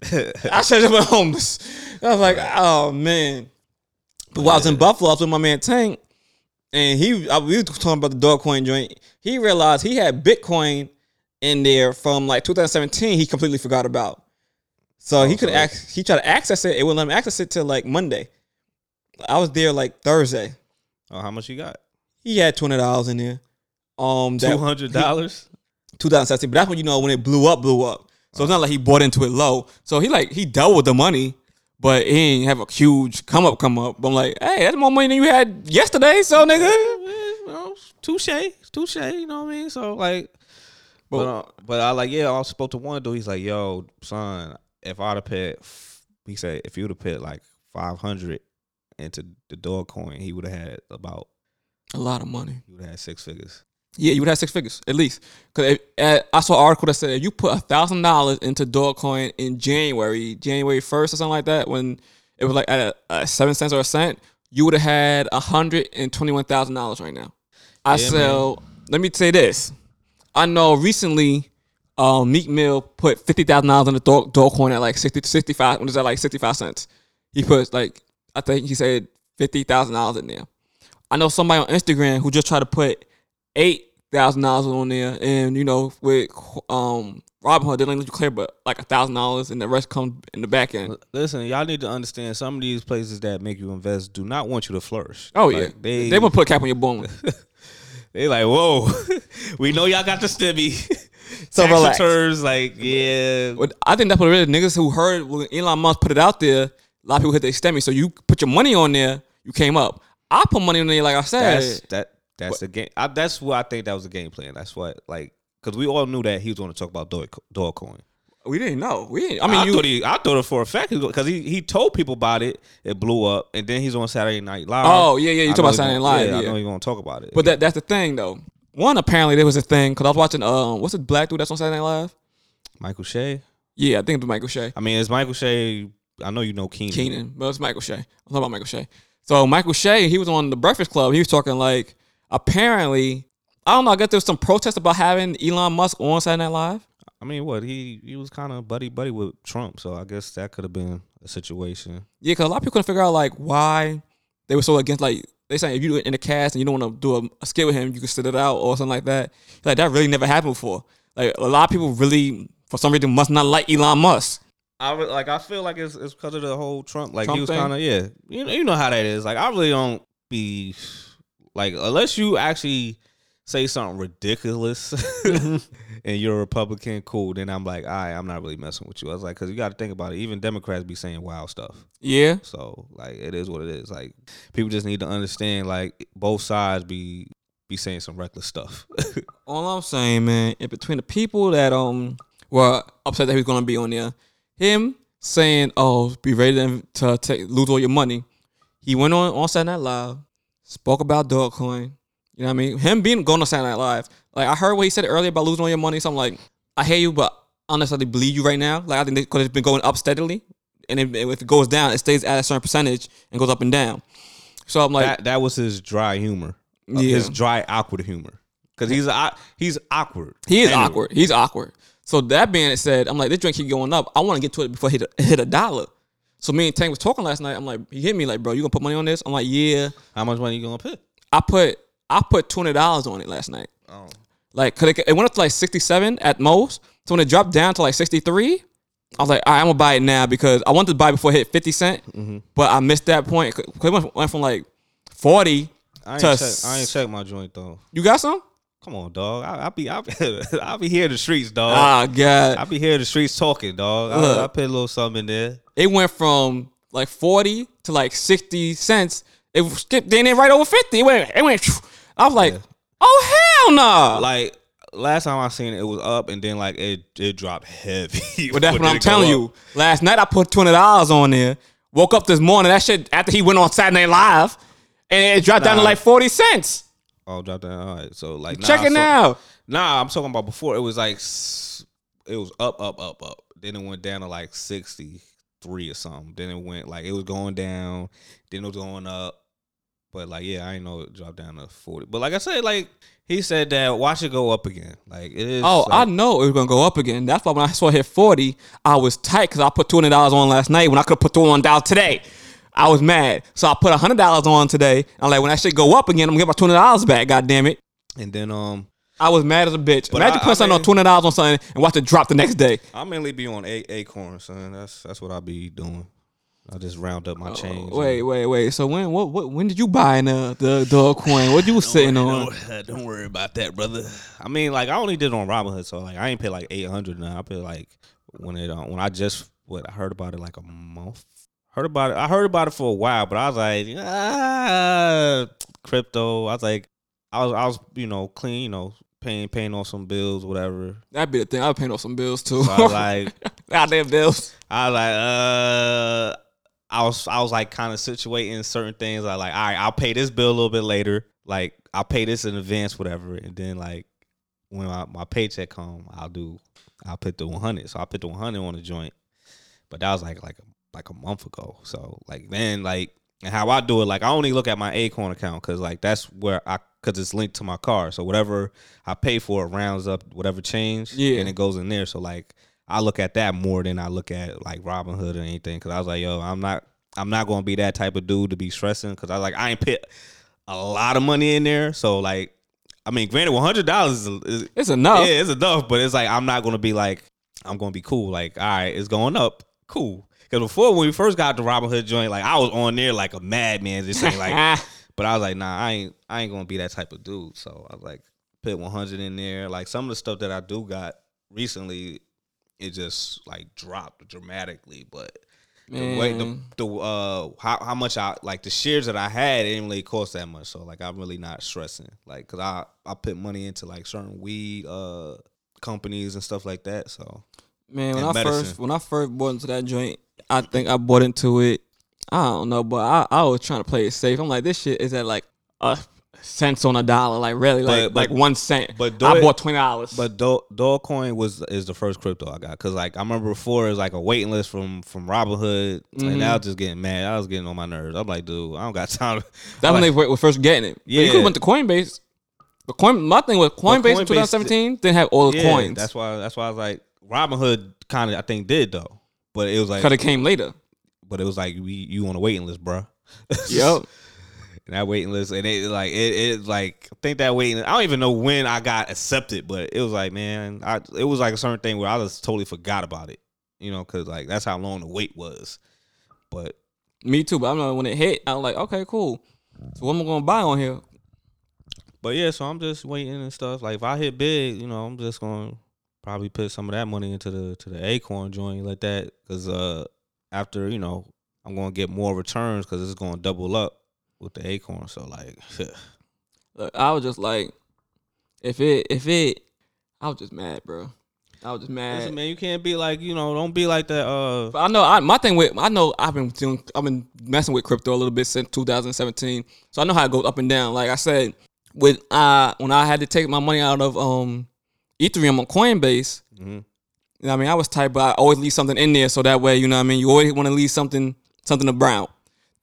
A: I should have been homeless. I was like, oh man. But while I was in Buffalo, I was with my man Tank, and he I, we was talking about the Dogecoin joint. He realized he had Bitcoin in there from like 2017. He completely forgot about. So he could act. He tried to access it. It wouldn't let him access it till like Monday. I was there like Thursday.
B: Oh, how much you got?
A: He had twenty dollars in there. Um,
B: Two hundred dollars.
A: 2017. But that's when you know when it blew up, blew up. So it's not like he bought into it low. So he like he doubled the money, but he didn't have a huge come up, come up. But I'm like, hey, that's more money than you had yesterday. So nigga,
B: you know, touche, touche. You know what I mean? So like, but uh, but I like yeah. I spoke to one dude. He's like, yo, son, if I'd have put, he said, if you would have put like five hundred into the dog coin, he would have had about
A: a lot of money.
B: he would have had six figures.
A: Yeah, you would have six figures at least. Cause uh, I saw an article that said if you put a thousand dollars into Dogecoin in January, January first or something like that, when it was like at a, a seven cents or a cent, you would have had a hundred and twenty one thousand dollars right now. I
B: Yeah,
A: sell. Let me say this. I know recently, um, Meek Mill put fifty thousand dollars on the Dog, coin at like 60 to 65. When is that like sixty five cents? He put like I think he said fifty thousand dollars in there. I know somebody on Instagram who just tried to put eight thousand dollars on there, and you know with um Robinhood they don't let you clear but like a thousand dollars, and the rest comes in the back end.
B: Listen, y'all need to understand. Some of these places that make you invest do not want you to flourish.
A: Oh
B: Like,
A: yeah,
B: they
A: they, will put a cap on your bone.
B: they like whoa. we know y'all got the stimmy.
A: So
B: Tax
A: relax.
B: returns, like yeah.
A: I think that's what it is. Niggas who heard when Elon Musk put it out there, a lot of people hit their stemmy. So you put your money on there, you came up. I put money on there, like I said.
B: That's that. That's the game. I, that's what I think that was the game plan. That's what like because we all knew that he was going to talk about Dog- Dogecoin.
A: We didn't know. We didn't. I
B: I
A: mean,
B: mean,
A: you.
B: thought he, I thought it for a fact because he, he told people about it. It blew up, and then he's on Saturday Night Live.
A: Oh, yeah, yeah, you
B: I
A: talk about Saturday Night Live,
B: Yeah, I know you're going to talk about it.
A: but that that's the thing though. One apparently there was a thing because I was watching um what's the black dude that's on Saturday Night Live?
B: Michael Che.
A: Yeah, I think it was Michael Che.
B: I mean, it's Michael Che. I know you know Keenan.
A: Keenan, but it's Michael Che. I'm talking about Michael Che. So Michael Che, he was on the Breakfast Club. He was talking like apparently, I don't know. I guess there was some protest about having Elon Musk on Saturday Night Live.
B: I mean, what he he was kind of buddy buddy with Trump, so I guess that could have been a situation.
A: Yeah, because a lot of people couldn't figure out like why they were so against like they saying if you in the cast and you don't want to do a, a skit with him, you can sit it out or something like that. Like that really never happened before. Like a lot of people really for some reason must not like Elon Musk.
B: I re- like. I feel like it's it's because of the whole Trump. Like
A: Trump
B: he was kind of yeah. You know you know how that is. Like I really don't be like unless you actually say something ridiculous mm-hmm. and you're a Republican, cool. Then I'm like, all right, I'm not really messing with you. I was like, because you got to think about it. Even Democrats be saying wild stuff.
A: Yeah,
B: So like it is what it is. Like people just need to understand like both sides be be saying some reckless stuff.
A: all I'm saying, man, in between the people that um were upset that he was gonna be on there, him saying, "Oh, be ready to, to take, lose all your money," he went on on Saturday Night Live, spoke about Dogecoin. You know what I mean? Him being going on Saturday Night Live, like I heard what he said earlier about losing all your money. So I'm like, I hear you, but I don't necessarily believe you right now. Like I think because it's been going up steadily, and if, if it goes down, it stays at a certain percentage and goes up and down. So I'm like,
B: that that was his dry humor. Uh,
A: Yeah.
B: His dry awkward humor. because he's he's awkward.
A: He is
B: Anyway.
A: awkward. He's awkward. So that being said, I'm like, this drink keep going up. I want to get to it before it hit a, hit a dollar. So me and Tank was talking last night. I'm like, he hit me like, bro, you gonna put money on this? I'm like, yeah.
B: How much money you gonna put?
A: I put I put twenty dollars on it last night.
B: Oh,
A: Like, cause it, it went up to like sixty seven at most. So when it dropped down to like sixty three, I was like, all right, I'm gonna buy it now because I wanted to buy it before it hit fifty cent,
B: Mm-hmm.
A: but I missed that point. 'Cause it went, went from like forty
B: I ain't
A: to
B: check. I ain't check my joint though.
A: you got some?
B: Come on, dog. I, I be I be, I be here in the streets, dog.
A: Ah, God.
B: I be here in the streets talking, dog.
A: Look.
B: I, I put a little something in there.
A: it went from like 40 to like 60 cents. It skipped then it right over 50. It went, it went, I was like, oh, hell no.
B: Like last time I seen it, it was up and then like it it dropped heavy.
A: but that's what I'm telling you. Last night I put twenty dollars on there. Woke up this morning, that shit, after he went on Saturday Live, and it dropped down to like 40 cents.
B: Oh, dropped down. All right. So like,
A: Check
B: nah,
A: it
B: so-
A: now.
B: Nah, I'm talking about before. It was like it was up, up, up, up. Then it went down to like 63 or something. Then it went like it was going down. Then it was going up. But like, yeah, I ain't know it dropped down to 40. But like I said, like he said that watch it go up again. Like it is.
A: Oh, I know it was gonna go up again. That's why when I saw it hit 40, I was tight because I put $200 on last night when I could have put $200 today. I was mad. So I put $100 on today. I'm like, when that shit go up again, I'm gonna get my $200 back, God damn it.
B: And then um,
A: I was mad as a bitch.
B: But
A: Imagine
B: I-
A: putting
B: I
A: something on two hundred dollars on something and watch it drop the next day.
B: I mainly be on a Acorn, son. That's that's what I be doing. I just round up my change.
A: Oh, Wait, wait, wait. So when what, what when did you buy the the dog coin? What you was sitting on?
B: Don't, don't worry about that, brother. I mean, like I only did it on Robinhood, so like I ain't pay like eight hundred now. I pay like when it uh, when I just what I heard about it like a month. Heard about it. I heard about it for a while, but I was like, ah, crypto. I was like, I was I was you know clean, you know paying paying on some bills, whatever.
A: That'd be the thing. I was paying off some bills too.
B: So I was like.
A: Goddamn bills.
B: I was like, uh, I was, I was like kind of situating certain things. I like, all right, I'll pay this bill a little bit later. Like, I'll pay this in advance, whatever. And then like, when my, my paycheck come, I'll do, I'll put the one hundred. So I put the one hundred on the joint. But that was like like a, like a month ago. So like then like and how I do it, like I only look at my Acorn account because like that's where I because it's linked to my car. So whatever I pay for it rounds up whatever change,
A: Yeah.
B: and it goes in there. So like I look at that more than I look at like Robinhood or anything because I was like, yo, I'm not I'm not gonna be that type of dude to be stressing because I like I ain't put a lot of money in there. So like, I mean, granted, one hundred dollars is, is
A: It's enough.
B: yeah, it's enough, but it's like I'm not gonna be like I'm gonna be cool. Like, all right, it's going up, cool. Because before when we first got the Robin Hood joint, like I was on there like a madman, just saying like. but I was like, nah, I ain't, I ain't gonna be that type of dude. So I was like, put 100 in there. Like some of the stuff that I do got recently, it just like dropped dramatically. But the way the, the uh how, how much I like the shares that I had it didn't really cost that much. So like I'm really not stressing. Like cause I I put money into like certain weed uh companies and stuff like that. So
A: Man, when
B: and
A: I
B: medicine.
A: first when I first bought into that joint, I think I bought into it. I don't know, but I, I was trying to play it safe. I'm like, this shit is at like a cents on a dollar, like really, like
B: But- but-
A: like one cent.
B: but do
A: I bought twenty dollars.
B: But Do- Dogecoin was is the first crypto I got because like I remember before it was like a waiting list from from Robinhood
A: Mhm.
B: and I was just getting mad. I was getting on my nerves. I'm like, dude, I don't got time.
A: That when
B: like-
A: they were first getting it. Yeah, you
B: Yeah.
A: could went to Coinbase. The coin, my thing was Coinbase, in
B: Coinbase
A: 2017 didn't have all the
B: yeah,
A: coins.
B: That's why. That's why I was like, Robinhood kind of I think did though, but it was like,
A: because it came later.
B: but it was like we you on a waiting list, bro.
A: Yep.
B: And that waiting list, and it like it, it like I think that waiting. I don't even know when I got accepted, but it was like man, I it was like a certain thing where I just totally forgot about it, you know, because like that's how long the wait was. But
A: Me too. But I remember when it hit, I was like, okay, cool. So what am I gonna buy on here?
B: but yeah, so I'm just waiting and stuff. Like if I hit big, you know, I'm just gonna probably put some of that money into the to the Acorn joint like that, because uh after you know I'm gonna get more returns because it's gonna double up with the Acorn. So like.
A: Look, I was just like, if it, if it, I was just mad, bro. I was just mad.
B: Listen, man, you can't be like, you know, don't be like that. Uh,
A: But I know I, my thing with I know I've been doing I've been messing with crypto a little bit since 2017, so I know how it goes up and down. Like I said, with uh when I had to take my money out of um Ethereum on Coinbase,
B: mhm.
A: you know what I mean I was tight, but I always leave something in there so that way you know what I mean you always want to leave something something to brown.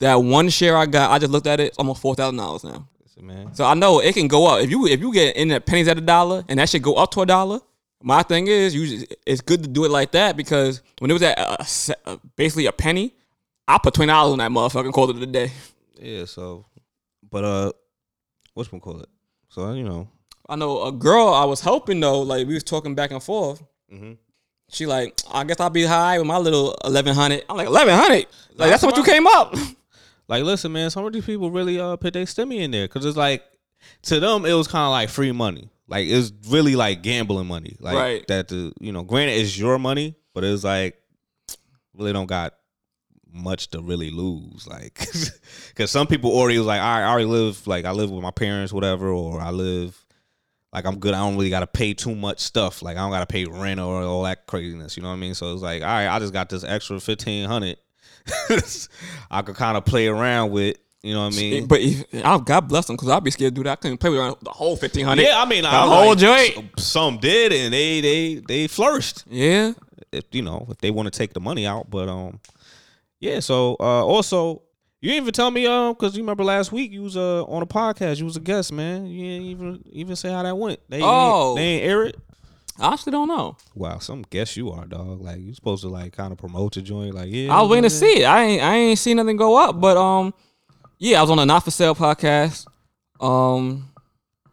A: That one share I got, I just looked at it, it's almost four thousand dollars now.
B: So, man.
A: So I know it can go up if you if you get in at pennies at a dollar and that should go up to a dollar. My thing is, you it's good to do it like that because when it was at a, uh, basically a penny, I put twenty dollars on that motherfucker and called it a day.
B: Yeah. So, but uh, what's one call it? So you know.
A: I know a girl I was helping though, like we was talking back and forth.
B: Mm-hmm.
A: She like, I guess I'll be high with my little eleven hundred. I'm like eleven hundred. Like
B: Nah,
A: that's what you came up.
B: Like, listen, man, some of these people really uh put their stimmy in there because it's like to them it was kind of like free money. Like it's really like gambling money. Like
A: Right.
B: that the you know, granted it's your money, but it's like really don't got much to really lose. Like because some people already was like, all right, I already live like I live with my parents, whatever, or I live like I'm good. I don't really gotta pay too much stuff. Like I don't gotta pay rent or all that craziness. You know what I mean? So it's like, all right, I just got this extra fifteen hundred. I could kind of play around with. You know what I mean?
A: but if, I, God bless them because I'd be scared to do that. I couldn't play with the whole fifteen hundred.
B: Yeah, I mean,
A: the
B: I
A: whole
B: like,
A: joint.
B: Some did, and they they they flourished.
A: Yeah.
B: If you know, if they want to take the money out, but um, yeah. So uh, also, you didn't even tell me um, because you remember last week you was uh on a podcast, you was a guest, man. You didn't even even say how that went. They
A: Oh.
B: they ain't air it.
A: I actually don't know.
B: Wow, some guess you are, dog. Like you supposed to like kind of promote the joint, like yeah.
A: I was waiting to see it. I ain't I ain't seen nothing go up, but um, yeah, I was on a not for sale podcast. Um,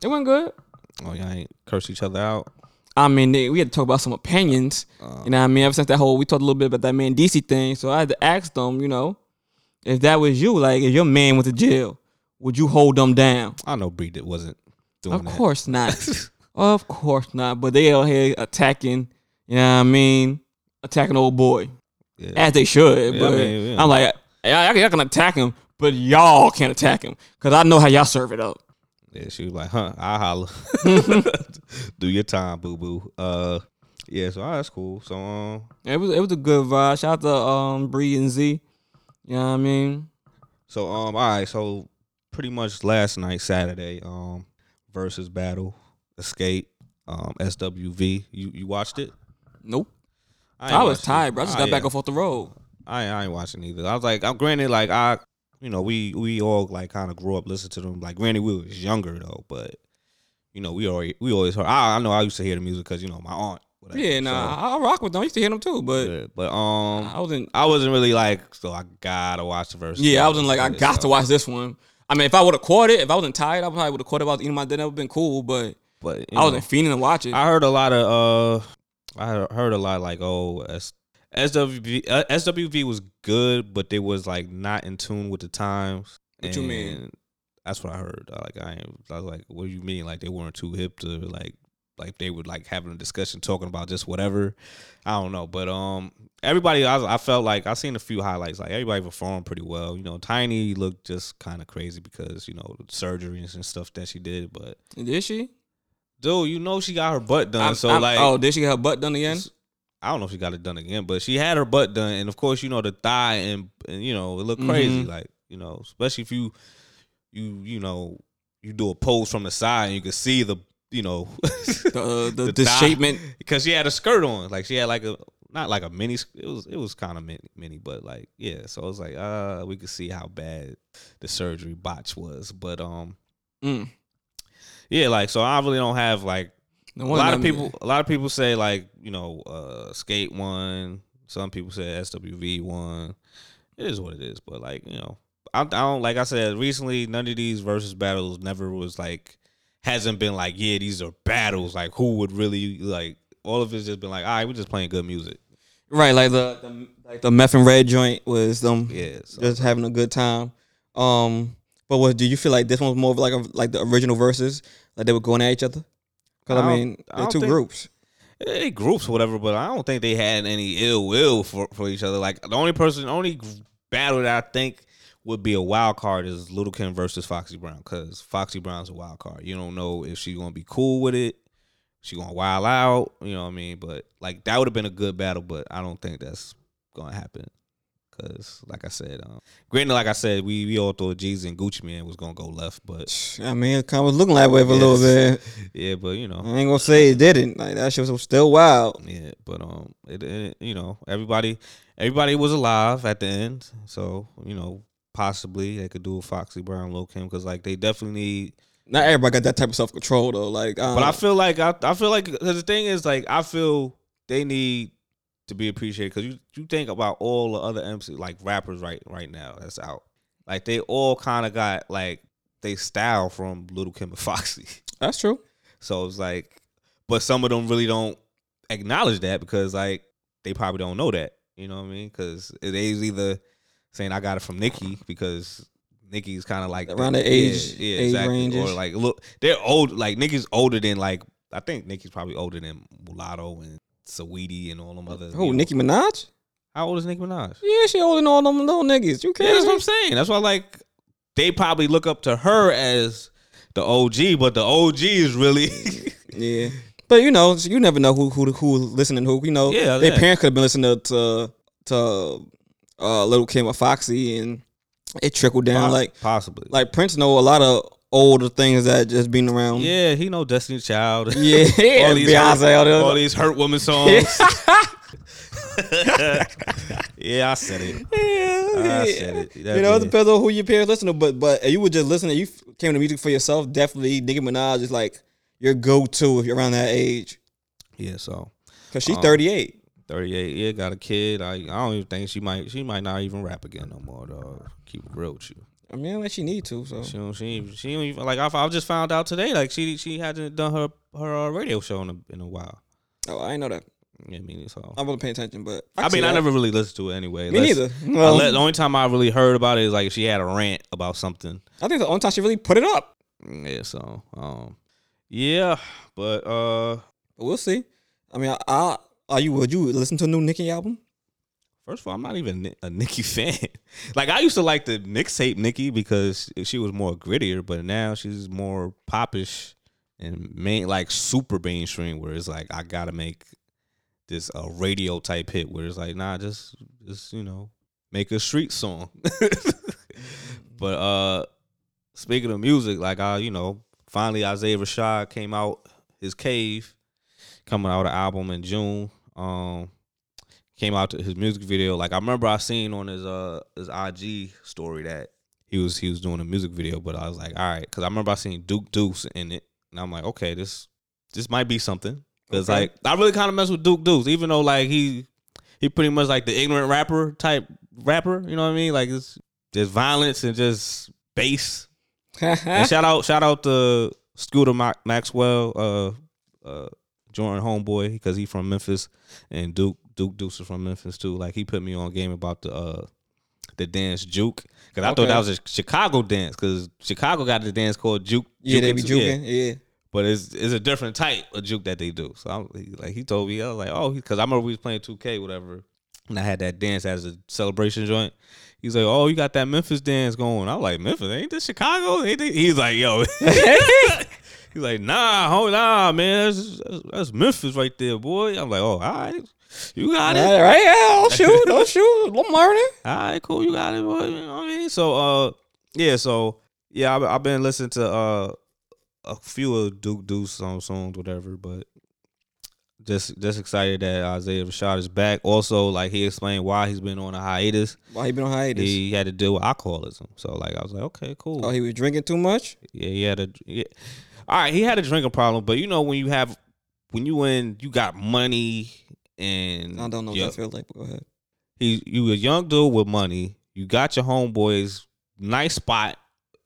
A: it went good.
B: Oh, y'all ain't curse each other out.
A: I mean, they, we had to talk about some opinions. you know what I mean? Ever since that whole, we talked a little bit about that man DC thing. So I had to ask them, you know, if that was you, like if your man went to jail, would you hold them down?
B: I know Bree that wasn't doing
A: Of
B: that.
A: course not. of course not. But they out here attacking, you know what I mean? Attacking old boy.
B: Yeah.
A: As they should.
B: Yeah,
A: but
B: I mean, yeah.
A: I'm like, I, I can attack him, but y'all can't attack him. Cause I know how y'all serve it up.
B: Yeah, she was like, huh, I holla. Do your time, boo boo. Uh yeah, so right, that's cool. So um
A: It was it was a good vibe. Shout out to um Bree and Z. You know what I mean?
B: so um all right, so pretty much last night, Saturday, um, versus battle, Xscape, um, SWV. You you watched it?
A: Nope.
B: ain't
A: I, was
B: watched it.
A: tired, bro. I just
B: Ah,
A: got back
B: yeah.
A: off off the road.
B: I I ain't watching either. I was like, I'm granted, like I, you know, we we all like kind of grew up listening to them. Like, granted, we was younger though, but you know, we already we always heard. I, I know I used to hear the music because you know my aunt. Whatever.
A: Yeah, nah, I, I rock with them. I used to hear them too, but
B: Yeah, but um,
A: I wasn't.
B: I wasn't really like, so I gotta watch the verse.
A: Yeah, I wasn't like I got to watch this one. I mean, if I would have caught it, if I wasn't tired, I probably would have caught it. If I was eating my dinner, would have been cool. But
B: But
A: I wasn't
B: know,
A: fiending to watch it.
B: I heard a lot of uh, I heard- a lot like oh, S, SWV uh, SWV was good, but they was like not in tune with the times.
A: What you mean?
B: That's what I heard. Like I, I was like, what do you mean? Like they weren't too hip to like like they were like having a discussion talking about just whatever. I don't know, but um, everybody I, I felt like I seen a few highlights. Like everybody performed pretty well. You know, Tiny looked just kind of crazy because you know surgeries and stuff that she did. But
A: did she?
B: Dude, you know she got her butt done.
A: I'm-
B: so
A: I'm-
B: like,
A: oh, did she get her butt done again?
B: I don't know if she got it done again, but she had her butt done, and of course, you know the thigh and, and you know it looked crazy.
A: Mhm.
B: Like you know, especially if you you you know you do a pose from the side and you can see the you know
A: The uh, the,
B: The
A: the shapement.
B: because she had a skirt on, like she had like a not like a mini. It was it was kind of mini, mini, but like yeah. So it was like uh we could see how bad the surgery botch was, but um
A: Mm.
B: Yeah, like so I really don't have like
A: No
B: a lot of people a lot of people say like you know uh skate one some people say swv one. It is what it is but like you know I, I don't like i said recently none of these versus battles never was like hasn't been like yeah these are battles. Like who would really like all of it's just been like all right we're just playing good music.
A: Right, like the, the like the meth and red joint was them
B: yeah so,
A: just having a good time. Um, but what do you feel like this one was more of like a, like the original verses, like they were going at each other? Because
B: I
A: I, mean,
B: I
A: they're two
B: think-
A: groups.
B: they groups or whatever but i don't think they had any ill will for, for each other like the only person the only battle that i think would be a wild card is Lil Kim versus Foxy Brown because Foxy Brown's a wild card. You don't know if she's gonna be cool with it. She gonna wild out. You know what I mean? But like that would have been a good battle, but I don't think that's gonna happen. Cause like I said, um, granted, like I said, we we all thought Jeezy and Gucci Mane was gonna go left, but
A: I mean, it kind of was looking that way for a little bit.
B: yeah, but you know,
A: I ain't gonna say it didn't. Like that shit was still wild.
B: Yeah, but um, it, it you know everybody everybody was alive at the end, so you know possibly they could do a Foxy Brown, Lil Kim, because like they definitely need.
A: Not everybody got that type of self control though. Like, I
B: But I feel like I, I feel like 'cause the thing is like I feel they need to be appreciated because you you think about all the other MC like rappers right right now that's out, like they all kind of got like they style from Lil Kim and Foxy.
A: that's true.
B: So it's like, but some of them really don't acknowledge that because like they probably don't know that. You know what I mean? Because they either saying I got it from Nicki because Nicki's kind of like
A: Around the
B: yeah,
A: age-
B: yeah,
A: age
B: exactly.
A: ranges.
B: Or like look, they're old. Like Nicki's older than like I think Nicki's probably older than Mulatto and Saweetie and all them other.
A: Who,
B: you know.
A: Nicki Minaj?
B: How old is Nicki Minaj?
A: Yeah, she older than all them little niggas. You
B: Yeah,
A: crazy?
B: that's what I'm saying. That's why like they probably look up to her as the OG, but the OG is really
A: Yeah, but you know, you never know who who who listening to who. You know,
B: Yeah,
A: their
B: yeah.
A: parents could have been listening to to to uh, Lil Kim or Foxy, and it trickled down. Like
B: possibly.
A: like Prince know a lot of older things that just been around.
B: Yeah, he know Destiny's Child.
A: yeah,
B: all these
A: Beyonce,
B: hurt,
A: all
B: all these hurt woman songs. yeah, I said it.
A: Yeah,
B: I said it.
A: You know, it depends on who your parents listen to. But but if you would just listen, and you came to music for yourself. Definitely, Nicki Minaj is like your go to if you're around that age.
B: Yeah, so
A: Cause she's
B: Um,
A: 38.
B: 38. Yeah, got a kid. I I don't even think she might she might not even rap again no more. Dog. Keep it real with you.
A: I mean, like she need to. So
B: She don't she she don't even like I, I just found out today like she she hasn't done her her uh, radio show in a, in a while.
A: oh, I know that.
B: Yeah, I mean so.
A: I wasn't paying attention, but
B: I,
A: see
B: mean, I
A: that.
B: never really listened to it anyway.
A: Me neither. Well,
B: let- the only time I really heard about it is like she had a rant about something.
A: I think the only time she really put it up.
B: Yeah, so um, yeah, but uh,
A: we'll see. I mean, I, I are you? Would you listen to a new Nicki album?
B: First of all, I'm not even a Nicki fan. like I used to like the mixtape Nicki because she was more grittier, but now she's more popish and main like super mainstream. Where it's like I gotta make this a radio type hit. Where it's like nah, just just you know make a street song. but uh, speaking of music, like I you know finally Isaiah Rashad came out his cave coming out an album in June. Um, came out to his music video. Like I remember I seen on his uh his IG story that he was he was doing a music video, but I was like, all right, because I remember I seen Duke Deuce in it, and I'm like, okay, this this might be something. Cause
A: Okay.
B: like I really kind of mess with Duke Deuce, even though like he he pretty much like the ignorant rapper type rapper. You know what I mean? Like it's just violence and just bass and shout out, shout out to Scooter Maxwell, uh, uh, Jordan homeboy, because he from Memphis, and Duke Duke Deuce from Memphis too. Like he put me on game about the uh, the dance juke, because I thought that was a Chicago dance, because Chicago got the dance called juke.
A: yeah, they be
B: juking, yeah.
A: Yeah.
B: but it's it's a different type of juke that they do. So I'm like he told me, I was like, oh, because I remember we was playing 2K, whatever, and I had that dance as a celebration joint. He's like, oh, you got that Memphis dance going. I was like, Memphis, ain't this Chicago? Ain't they? He's like, yo. He's like, nah, hold on, man. That's, that's, that's Memphis right there, boy. I'm like, oh, all right. You got it.
A: Right, yeah, don't shoot, don't shoot. I'm learning.
B: All right, cool. You got it, boy. You know what I mean? So, uh, yeah, so, yeah, I've, I've been listening to uh a few of Duke Deuce song songs, whatever, but just just excited that Isaiah Rashad is back. Also, like, he explained why he's been on a hiatus.
A: Why he been on hiatus?
B: He had to deal with alcoholism. So, like, I was like, okay, cool.
A: oh, he was drinking too much.
B: Yeah, he had a. Yeah. All right, he had a drinking problem, but you know when you have when you in you got money and
A: I don't know
B: your-
A: what that feels like. But go ahead.
B: he you a young dude with money. You got your homeboys, nice spot.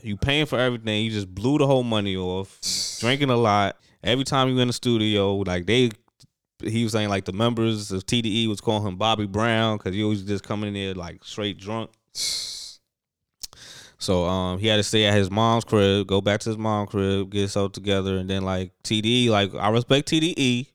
B: You paying for everything. You just blew the whole money off. Drinking a lot. Every time you in the studio, like they, he was saying like the members of TDE was calling him Bobby Brown because he was just coming in there like straight drunk. So um, he had to stay at his mom's crib, go back to his mom's crib, get himself together, and then like TDE, like I respect TDE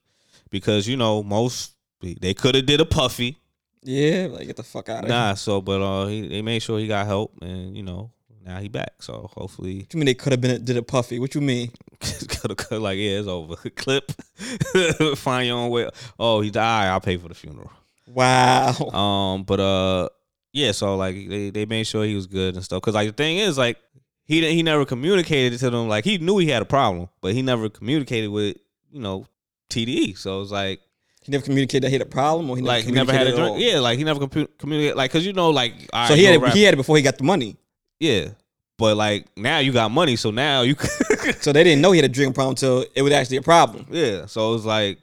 B: because you know most they could have did a puffy,
A: Yeah, like get the fuck out of here.
B: Nah, so but uh, he they made sure he got help, and you know now he back. So hopefully,
A: you mean they could have been did a puffy? What you mean?
B: could have like yeah, it's over. Clip, find your own way. Oh, he died. I'll pay for the funeral.
A: Wow.
B: Um, but uh, yeah. So like they they made sure he was good and stuff. Cause like the thing is like he didn't- he never communicated to them. Like he knew he had a problem, but he never communicated with you know TDE. So it's like
A: He never communicated that he had a problem, or he never
B: like he never had a drink. Yeah, like he never compu- communicated. Like cause you know like all
A: So
B: right,
A: he had it, he had it before he got the money.
B: Yeah, but like now you got money, so now you.
A: So they didn't know he had a drinking problem until it was actually a problem.
B: yeah, so it's like,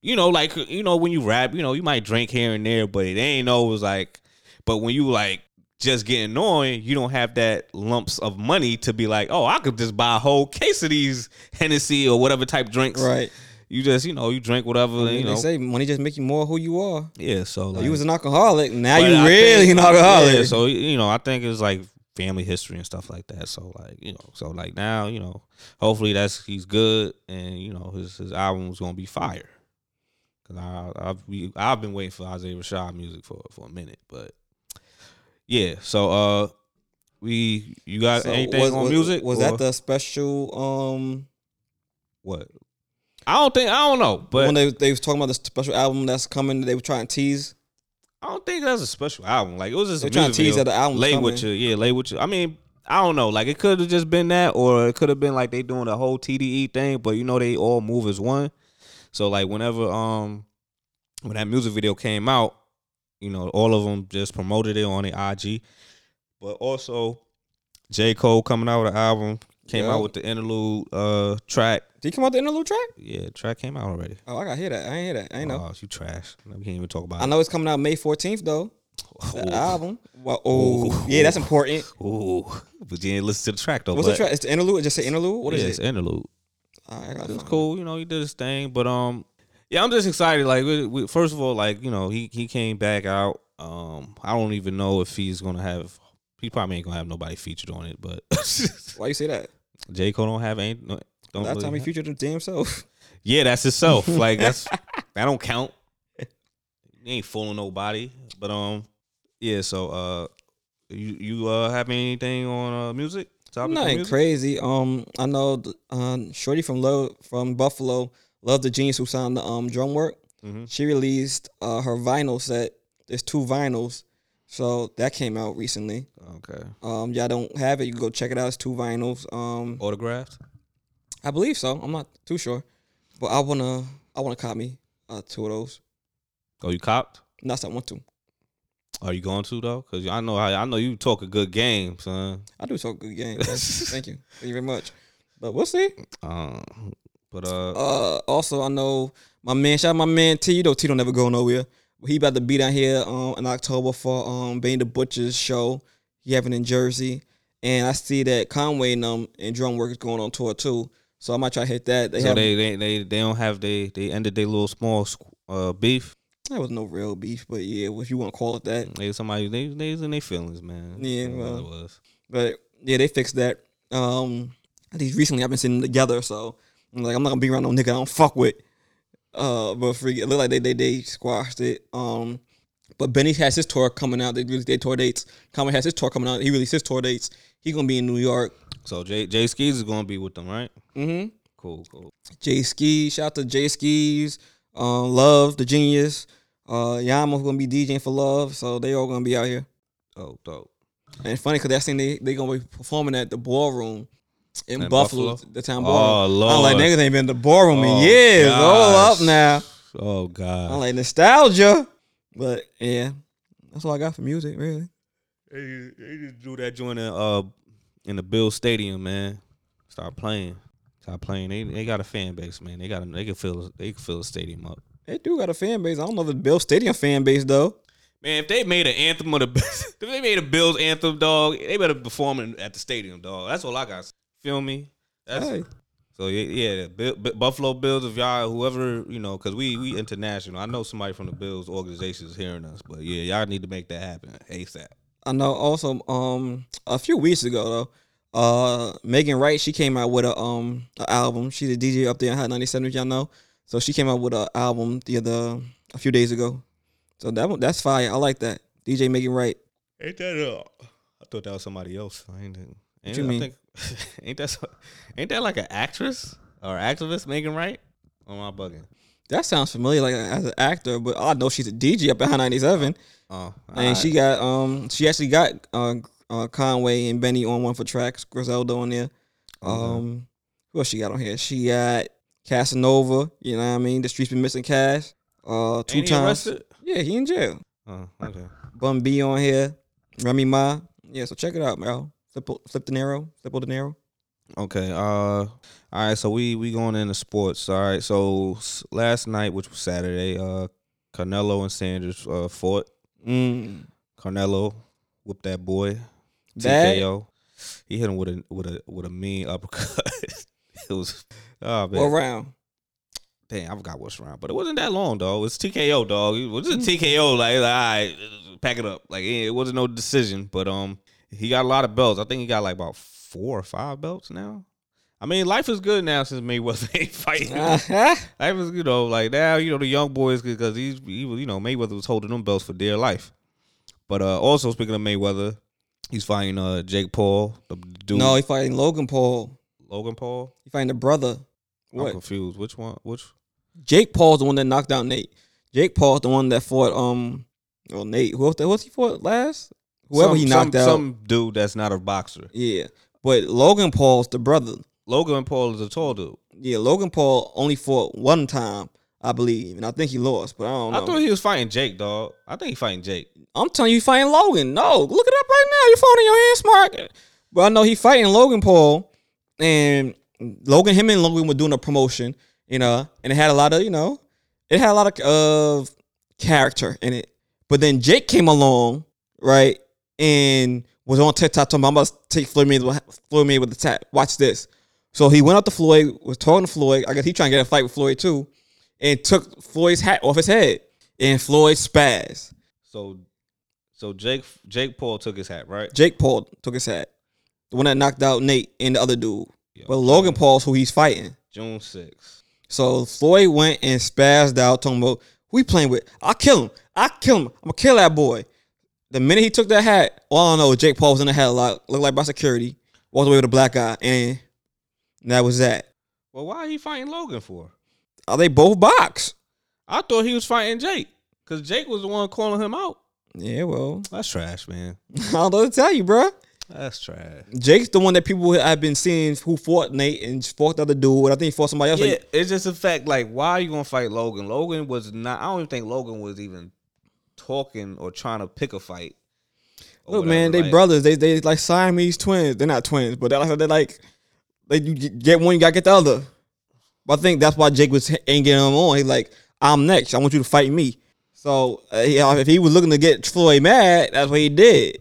B: you know, like you know when you rap, you know you might drink here and there, but it ain't know it was like. But when you like just getting on, you don't have that lumps of money to be like, oh, I could just buy a whole case of these Hennessy or whatever type drinks.
A: Right.
B: You just you know you drink whatever
A: I mean,
B: you know.
A: they say money just make you more who you are.
B: yeah, so like,
A: you was an alcoholic. Now you
B: I
A: really
B: think-
A: an alcoholic.
B: Yeah, so you know, I think it's like family history and stuff like that. So like you know, so like now you know, hopefully that's he's good and you know his his album's gonna be fire. Cause I I've I've been waiting for Isaiah Rashad music for for a minute, but yeah. So uh, we you got
A: So
B: anything
A: was,
B: on
A: was-
B: music?
A: Was
B: or
A: that the special? Um,
B: what? I don't think I don't know, but
A: when they they was talking about the special album that's coming, they were trying to tease.
B: I don't think that's a special album. Like it was just a
A: trying to tease that the album's
B: lay
A: coming.
B: with you, yeah, lay with you. I mean, I don't know. Like it could have just been that, or it could have been like they doing the whole TDE thing. But you know, they all move as one. So like whenever um when that music video came out, you know, all of them just promoted it on their IG. But also, J Cole coming out with an album came
A: Yeah.
B: out with the interlude uh track.
A: Did he come out the interlude track?
B: Yeah, track came out already.
A: Oh, I got to hear that. I ain't hear that. I ain't know.
B: Oh, you trash. We can't even talk about
A: I
B: it.
A: know it's coming out May fourteenth though. The
B: Ooh.
A: album. Well, oh, yeah, that's important.
B: Ooh, but you didn't listen to the track though.
A: What's the track? It's the interlude. It just say interlude. What is
B: yeah,
A: it?
B: It's interlude.
A: Right, I gotta
B: It's cool, you know. He did his thing, but um, yeah, I'm just excited. Like, we, we, first of all, like you know, he he came back out. Um, I don't even know if he's gonna have. He probably ain't gonna have nobody featured on it, but.
A: Why you say that?
B: J Cole don't have ain't no, don't.
A: Last
B: really
A: time he
B: have-
A: featured his damn self.
B: yeah, that's himself. like that's that don't count. He ain't fooling nobody. But um, yeah. So uh, you you uh have anything on uh music? Topic
A: Nothing
B: music?
A: crazy. Um, I know um, Shorty from Love from Buffalo, Love the Genius who signed the um Drumwork.
B: Mhm.
A: She released uh her vinyl set. There's two vinyls, so that came out recently.
B: Okay.
A: Um, y'all don't have it, you can go check it out. It's two vinyls. Um,
B: Autographed.
A: I believe so. I'm not too sure, but I wanna I wanna copy uh two of those.
B: Oh, you copped?
A: Not that I want to.
B: Are you going to though? Cause I know I, I know you talk a good game, son.
A: I do talk good game. Thank you. Thank you very much. But we'll see.
B: Uh, but uh,
A: Uh, also, I know my man, shout out my man T. You know T don't never go nowhere. He about to be down here um in October for um Benny the Butcher's show. He having in Jersey, and I see that Conway and um and Drumwork is going on tour too. So I might try to hit that. They
B: so they, they they they don't have they they ended their little small uh beef.
A: That was no real beef, but yeah, if you want to call it that.
B: They somebody they they was in their feelings, man.
A: Yeah, well.
B: it was.
A: But yeah, they fixed that. Um, at least recently I've been seeing them together, so I'm like I'm not gonna be around no nigga I don't fuck with. Uh, but freak, it looked like they they they squashed it. Um, but Benny has his tour coming out. They released their tour dates. Conway has his tour coming out. He released his tour dates. He gonna be in New York.
B: So Jay Jae Skeese is gonna be with them, right?
A: Mm-hmm.
B: Cool, cool.
A: Jae Skeese, shout out to Jae Skeese. Um, Love the Genius. Uh, Yama's gonna be DJing for Love, so they all gonna be out here.
B: Oh, dope.
A: And funny because that's thing they they gonna be performing at the ballroom in
B: In
A: Buffalo,
B: Buffalo?
A: the town
B: Oh,
A: ballroom.
B: Lord.
A: I'm like niggas ain't been in the ballroom
B: Oh,
A: in years.
B: Gosh.
A: up now.
B: Oh God.
A: I'm like nostalgia, but yeah, that's all I got for music really.
B: They, they just do that joint in uh in the Bill Stadium, man. Start playing. Start playing. They they got a fan base, man. They got a, they can fill they can fill the stadium up.
A: They do got a fan base. I don't know the Bill Stadium fan base though.
B: Man, if they made an anthem of the if they made a Bills anthem, dog, they better perform it at the stadium, dog. That's all I got. Feel me? That's
A: Hey.
B: So yeah, yeah. the Bill, B- Buffalo Bills, if y'all whoever you know, because we we international. I know somebody from the Bills organization is hearing us, but yeah, y'all need to make that happen asap.
A: I know. Also, um, a few weeks ago though, uh, Megan Ryte she came out with a um a album. She's a DJ up there in Hot 97, if y'all know. So she came out with an album the other a few days ago. So that one that's fire. I like that. DJ Megan Ryte.
B: Ain't that uh? I thought that was somebody else. I ain't. ain't
A: you
B: I
A: mean?
B: Think, ain't that so- ain't that like an actress or activist Megan Wright? On my bugging.
A: That sounds familiar, like as an actor, but I know she's a DJ up at Hot 97,
B: Oh,
A: and she got um she actually got uh, uh Conway and Benny on one for tracks. Griselda on there. Um, who else she got on here? She got Casanova. You know what I mean? The streets been missing Cash. Uh, two times.
B: arrested?
A: Yeah, he in jail.
B: Oh, okay.
A: Bun B on here. Remy Ma. Yeah, so check it out, bro. Flip, flip De Niro, flip De Niro.
B: Okay. Uh. All right. So we we going into sports. All right. So last night, which was Saturday, uh, Canelo and Saunders uh fought.
A: Mm.
B: Canelo whooped that boy.
A: Bad?
B: TKO. He hit him with a with a with a mean uppercut. it was oh man.
A: What round?
B: Dang, I forgot what's round, but it wasn't that long, dog. It's TKO, dog. It was just TKO. Like, like, all right, pack it up. Like, it wasn't no decision, but um, he got a lot of belts. I think he got like about four or five belts now. I mean, life is good now since Mayweather ain't fighting.
A: Uh-huh.
B: life is, you know, like now, you know, the young boys because he's he was, you know, Mayweather was holding them belts for dear life. But uh, also speaking of Mayweather, he's fighting uh Jake Paul, the dude.
A: No, he's fighting Logan Paul.
B: Logan Paul.
A: He fighting the brother.
B: I'm confused. Which one? Which?
A: Jake Paul's the one that knocked out Nate. Jake Paul's the one that fought um well Nate. Who else who else he fought last? Whoever
B: some,
A: he knocked
B: some,
A: out.
B: Some dude that's not a boxer.
A: Yeah. But Logan Paul's the brother.
B: Logan Paul is a tall dude.
A: Yeah, Logan Paul only fought one time, I believe, and I think he lost, but I don't know.
B: I thought he was fighting Jake, dog. I think he fighting Jake.
A: I'm telling you, fighting Logan. No, look it up right now. Your phone in your hand, smart. But I know he fighting Logan Paul, and Logan, him and Logan were doing a promotion, you know, and it had a lot of, you know, it had a lot of uh, character in it. But then Jake came along, right, and was on TikTok talking about, I'm about to take Floyd Mayweather, Floyd Mayweather with the tap. Watch this. So he went up to Floyd, was talking to Floyd. I guess he trying to get a fight with Floyd too, and took Floyd's hat off his head, and Floyd spazzed.
B: So, so Jake Jake Paul took his hat, right?
A: Jake Paul took his hat. The one that knocked out Nate and the other dude.
B: Yo,
A: But Logan Paul's who he's fighting.
B: June 6th.
A: So Floyd went and spazzed out, talking about he playing with. I'll kill him. I'll kill him. I'm gonna kill that boy. The minute he took that hat, all I don't know, Jake Paul was in the headlock, looked like by security, walked away with a black eye, and that was that.
B: Well, why are he fighting Logan for?
A: Are they both box?
B: I thought he was fighting Jake because Jake was the one calling him out.
A: Yeah, well,
B: That's trash, man.
A: I don't know what to tell you, bro.
B: That's trash.
A: Jake's the one that people have been seeing who fought Nate and fought the other dude. I think he fought somebody else.
B: Yeah,
A: Like,
B: it's just a fact. Like, why are you gonna fight Logan? Logan was not. I don't even think Logan was even talking or trying to pick a fight.
A: Look, man, they
B: Like,
A: brothers. They they like Siamese twins. They're not twins, but they're like they're like they you get one, you gotta get the other. But I think that's why Jake was ain't getting him on. He's like, I'm next. I want you to fight me. So uh, yeah, if he was looking to get Floyd mad, that's what he did.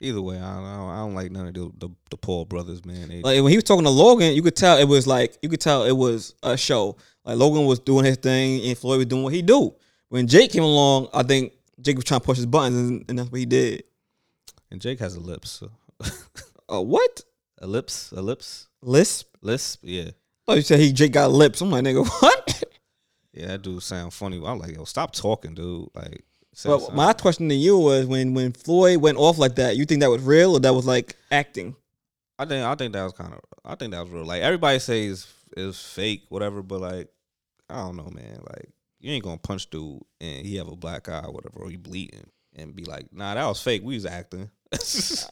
B: Either way, I don't, I don't, I don't like none of the, the the Paul brothers, man. They,
A: Like when he was talking to Logan, you could tell it was like you could tell it was a show. Like Logan was doing his thing and Floyd was doing what he do. When Jake came along, I think Jake was trying to push his buttons, and, and that's what he did.
B: and Jake has a lips, so.
A: Uh, what
B: a lips, a lips,
A: lisp?
B: lisp. Yeah,
A: Oh, you said he Jake got lips. I'm like, nigga, what?
B: yeah, that dude sound funny. I'm like, yo, stop talking, dude. Like, say
A: Well, my question to you was when when Floyd went off like that, you think that was real or that was like acting?
B: I think I think that was kind of I think that was real. Like everybody says is fake, whatever, but like I don't know, man. Like you ain't gonna punch dude and he have a black eye, or whatever, or he bleeding, and be like, nah, that was fake. We was acting.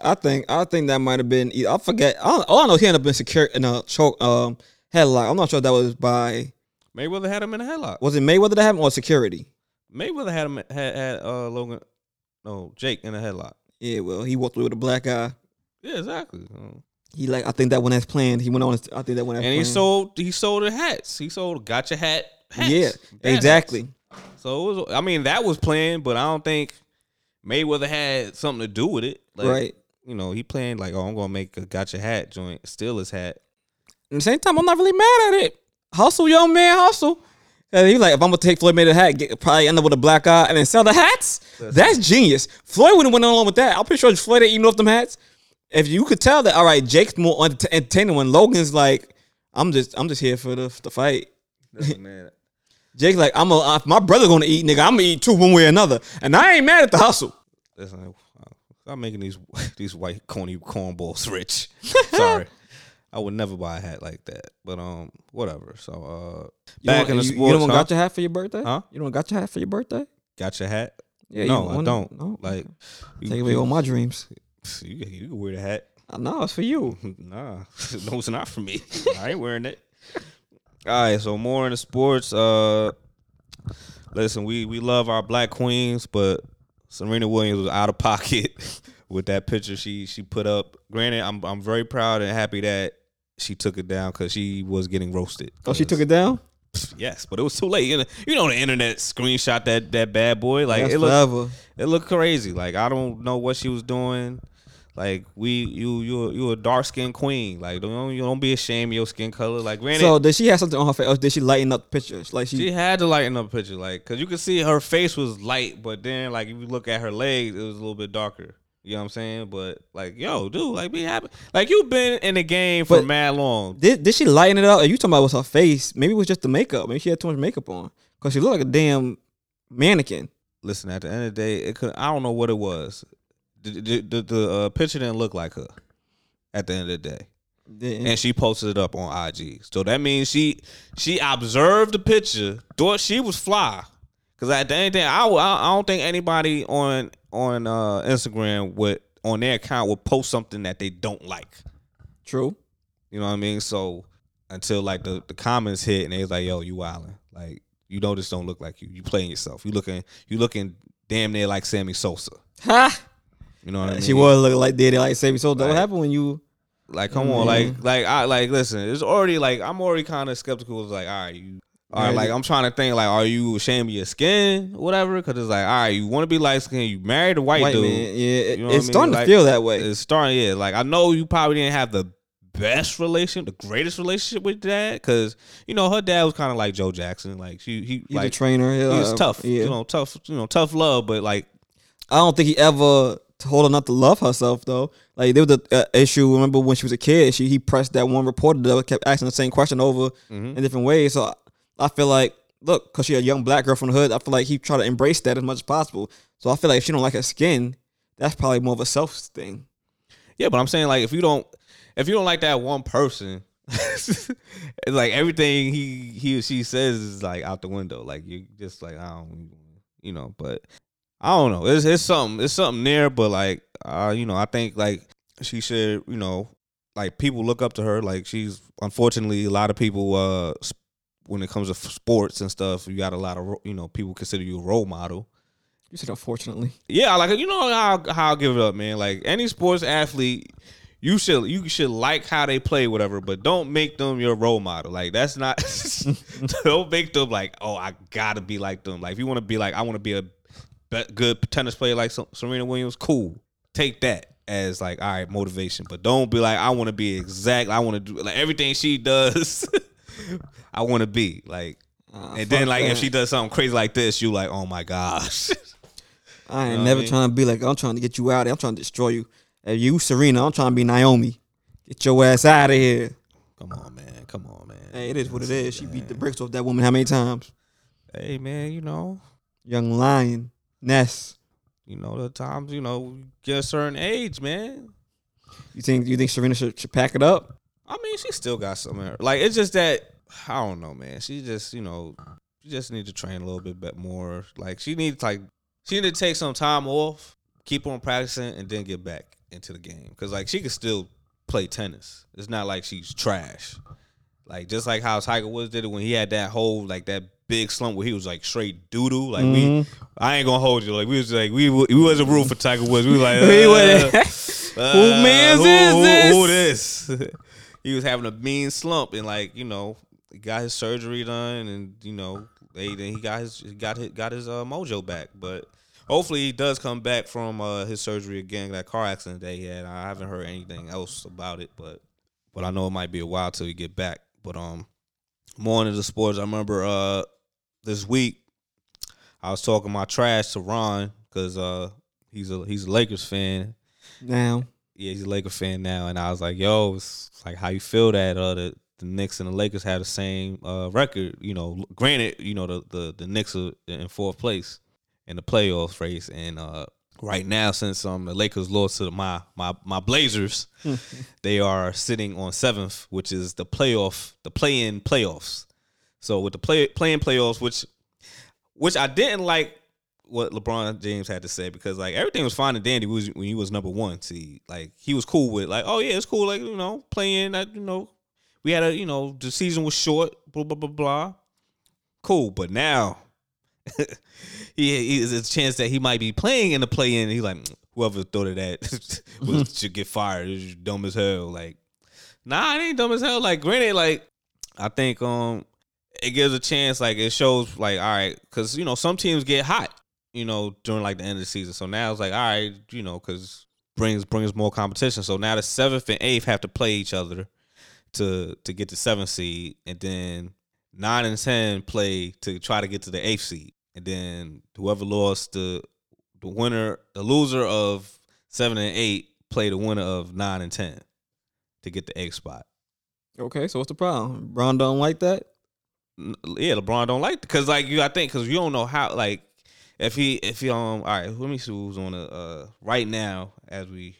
A: I think I think that might have been. I forget. I don't, all I know he ended up in secure in a choke um headlock. I'm not sure that was by
B: Mayweather had him in a headlock.
A: was it Mayweather that happened or security?
B: Mayweather had him had, had uh Logan, no Jake in a headlock.
A: Yeah, well, he walked away with a black eye.
B: Yeah, exactly. Uh,
A: He like I think that one as planned. He went on. his- I think that one
B: And he sold he sold the hats. He sold gotcha hat. Hats,
A: Yeah,
B: Bad
A: exactly.
B: hats. So it was. I mean, that was planned, but I don't think Mayweather had something to do with it. Like,
A: right.
B: You know, he planned like, oh, I'm gonna make a gotcha hat joint, steal his hat.
A: At the same time, I'm not really mad at it. Hustle, young man, hustle. And he like, if I'm gonna take Floyd Mayweather hat, get, probably end up with a black eye and then sell the hats. That's genius. Floyd wouldn't went along with that. I'm pretty sure Floyd ain't even off them hats. If you could tell that, all right, Jake's more enter- entertaining when Logan's like, I'm just, I'm just here for the the fight.
B: man.
A: Jake's like, I'm a, my brother gonna eat, nigga. I'm gonna eat too one way or another, and I ain't mad at the hustle.
B: Listen, I'm making these these white corny cornballs rich. Sorry. I would never buy a hat like that. But um, whatever. So uh,
A: You
B: back in the
A: you,
B: sports,
A: you don't
B: huh?
A: got your hat for your birthday?
B: Huh?
A: You don't got your hat for your birthday?
B: got your hat?
A: Yeah,
B: no,
A: you
B: I don't.
A: no?
B: Like, you,
A: Take away all my dreams.
B: you, you can wear the hat.
A: No, it's for you.
B: nah, no, it's not for me. I ain't wearing it. All right, so more in the sports. Uh, listen, we we love our black queens, but Serena Williams was out of pocket with that picture she she put up. Granted, I'm I'm very proud and happy that she took it down because she was getting roasted.
A: Oh, she took it down.
B: Yes, but it was too late. You know, you know the internet screenshot that that bad boy. Like
A: That's
B: it looked
A: forever.
B: it looked crazy. Like I don't know what she was doing. Like we you you you a dark skinned queen. Like don't you don't be ashamed of your skin color. Like granted,
A: So did she have something on her face, or did she lighten up the pictures? Like she,
B: she had to lighten up the picture, like because you could see her face was light, but then like if you look at her legs, it was a little bit darker. You know what I'm saying? But like, yo, dude, like be happy. Like you've been in the game for
A: But-
B: mad long.
A: did did she lighten it up? Are you talking about was her face? Maybe it was just the makeup. Maybe she had too much makeup on because she looked like a damn mannequin.
B: Listen, at the end of the day, it could. I don't know what it was. The the, the, uh, picture didn't look like her. At the end of the day,
A: Didn't-
B: and she posted it up on IG. So that means she she observed the picture, thought she was fly. Cause at the end of the day, I, I I don't think anybody on on uh, Instagram would on their account would post something that they don't like.
A: True.
B: You know what I mean? So until like the, the comments hit and they was like, "Yo, you wildin'. Like you know this don't look like you. You playing yourself. You looking you looking damn near like Sammy Sosa.
A: Ha!
B: You know what I mean?
A: She was looking like Daddy, like Sammy. So what happened when you?
B: Like, come on, like, like, I like. Listen, it's already like I'm already kind of skeptical. It's like, all right, you, all right, like I'm trying to think, like, are you ashamed of your skin, whatever? Because it's like, all right, you want to be light skinned, you married a white,
A: White
B: dude.
A: man, yeah, it-
B: You know
A: it's starting
B: Like,
A: to feel that way.
B: It's starting, yeah. Like I know you probably didn't have the best relation, the greatest relationship with dad, because you know her dad was kind of like Joe Jackson. Like she, he,
A: He's
B: like
A: a trainer.
B: he was
A: uh,
B: tough,
A: Yeah.
B: you know, tough, you know, tough love, but like
A: I don't think he ever told her not to love herself though. Like there was a uh, issue. Remember when she was a kid? She he pressed that one reporter that kept asking the same question over
B: Mhm.
A: in different ways. So I, I feel like look, cause she a young black girl from the hood. I feel like he tried to embrace that as much as possible. So I feel like if she don't like her skin, that's probably more of a self thing.
B: Yeah, but I'm saying like if you don't if you don't like that one person, it's like everything he he or she says is like out the window. Like you just like I don't you know, but I don't know. It's it's something it's something there, but like uh, you know, I think like she should, you know, like people look up to her. Like she's unfortunately a lot of people uh when it comes to sports and stuff, you got a lot of you know people consider you a role model.
A: You said unfortunately.
B: Yeah, like you know how how I'll give it up, man. Like any sports athlete, you should you should like how they play, whatever, but don't make them your role model. Like that's not don't make them like, oh, I gotta be like them. Like if you want to be like, I want to be a good tennis player like Serena Williams, cool. Take that as like, all right, motivation. But don't be like, I want to be exact. I want to do like everything she does. I want to be like,
A: Uh,
B: and then like if she does something crazy like this, you like, oh my gosh.
A: I ain't
B: know
A: never
B: I mean?
A: trying to be like I'm trying to get you out of here. I'm trying to destroy you. If you Serena, I'm trying to be Naomi. Get your ass out of here.
B: Come on, man. Come on, man.
A: Hey, it is what it is. She beat the bricks off that woman how many times?
B: Hey, man. You know,
A: Young lion, Ness.
B: you know the times. You know, get a certain age, man.
A: You think you think Serena should, should pack it up?
B: I mean, she still got some. in her. Like it's just that I don't know, man. She just, you know, she just need to train a little bit bit more. Like she needs like she need to take some time off, keep on practicing, and then get back into the game. Cause like she could still play tennis. It's not like she's trash. Like just like how Tiger Woods did it when he had that whole like that big slump where he was like straight doo doo. Like we, I ain't gonna hold you. Like we was like we we wasn't rooting for Tiger Woods. We was like uh, uh,
A: Who
B: who,
A: is
B: who-
A: this?
B: Who this? he was having a mean slump and like you know he got his surgery done and you know they, then he got his got his, got his uh, mojo back. But hopefully he does come back from uh, his surgery again. That car accident that he had. I haven't heard anything else about it, but but I know it might be a while till he get back. But um, more into the sports. I remember uh this week I was talking my trash to Ron because uh he's a he's a Lakers fan
A: Now,
B: yeah, he's a Laker fan now, and I was like, "Yo, it's like how you feel that uh, the the Knicks and the Lakers have the same uh, record? You know, granted, you know the the the Knicks are in fourth place in the playoff race, and uh, right now, since um the Lakers lost to my my my Blazers, they are sitting on seventh, which is the playoff the play in playoffs. So with the play playing playoffs, which which I didn't like what LeBron James had to say because like everything was fine and dandy when he was- when he was number one seed. Like he was cool with like, oh yeah, it's cool. Like you know, playing that you know, we had a you know the season was short. Blah blah blah blah. Cool, but now he, he is a chance that he might be playing in the play in. He's like, whoever thought of that was, should get fired. It's dumb as hell. Like, nah, it ain't dumb as hell. Like, granted, like I think um it gives a chance. Like, it shows like all right, because you know some teams get hot, you know, during like the end of the season. So now it's like all right, you know, because brings brings more competition. So now the seventh and eighth have to play each other to to get the seventh seed, and then nine and ten play to try to get to the eighth seed, and then whoever lost the the winner, the loser of seven and eight play the winner of nine and ten to get the eighth spot.
A: Okay, so what's the problem? Brown don't like that.
B: Yeah, LeBron don't like because like you, I think because you don't know how like if he if he um all right, let me see who's on the uh right now as we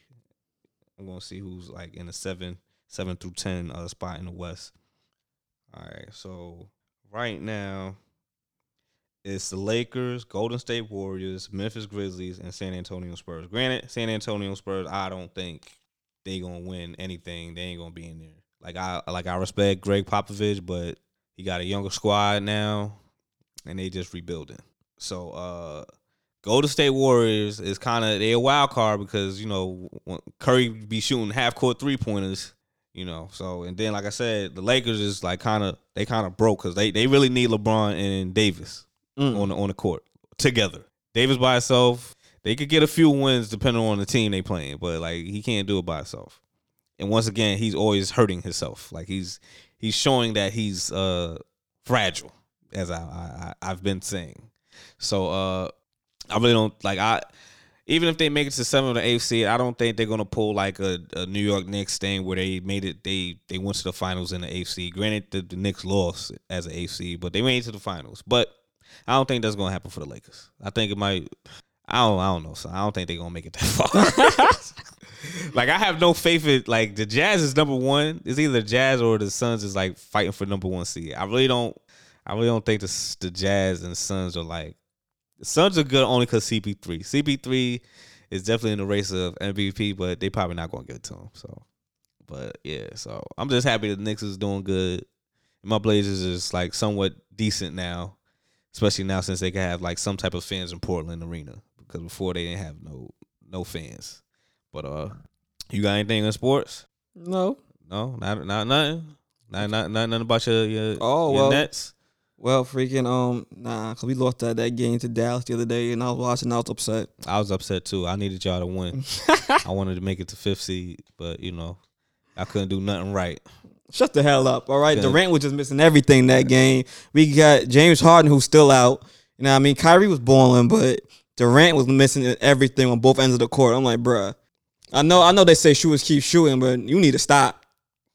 B: I'm gonna see who's like in the seven seven through ten uh spot in the West. All right, so right now it's the Lakers, Golden State Warriors, Memphis Grizzlies, and San Antonio Spurs. Granted, San Antonio Spurs, I don't think they gonna win anything. They ain't gonna be in there. Like I like I respect Greg Popovich, but he got a younger squad now, and they just rebuilding. So uh Golden State Warriors is kind of they a wild card because you know Curry be shooting half court three pointers, you know. So and then like I said, the Lakers is like kind of they kind of broke because they they really need LeBron and Davis
A: Mm.
B: on the on the court together. Davis by himself, they could get a few wins depending on the team they playing, but like he can't do it by himself. And once again, he's always hurting himself. Like he's he's showing that he's uh fragile, as I, I I've been saying. So uh I really don't like I even if they make it to seven or eight seed, I don't think they're gonna pull like a, a New York Knicks thing where they made it they they went to the finals in the eighth seed. Granted the, the Knicks lost as an eighth seed, but they made it to the finals. But I don't think that's gonna happen for the Lakers. I think it might I don't I don't know, so I don't think they're gonna make it that far. like I have no faith in like the Jazz is number one. It's either the Jazz or the Suns is like fighting for number one seed. I really don't I really don't think the the Jazz and Suns are like the Suns are good only because CP3. CP3 is definitely in the race of MVP, but they probably not gonna give it to him. So, but yeah, so I'm just happy the Knicks is doing good. My Blazers is like somewhat decent now, especially now since they can have like some type of fans in Portland arena because before they didn't have no no fans. But uh, you got anything in sports?
A: No.
B: No, not not nothing. Not not, not nothing about your your,
A: Oh,
B: your
A: well.
B: Nets.
A: Well, freaking um, nah, cause we lost that that game to Dallas the other day, and I was watching. I was upset.
B: I was upset too. I needed y'all to win. I wanted to make it to fifth seed, but you know, I couldn't do nothing right.
A: Shut the hell up. All right. Durant was just missing everything that game. We got James Harden who's still out. You know what I mean? Kyrie was balling, but Durant was missing everything on both ends of the court. I'm like, bruh. I know I know they say shooters keep shooting, but you need to stop.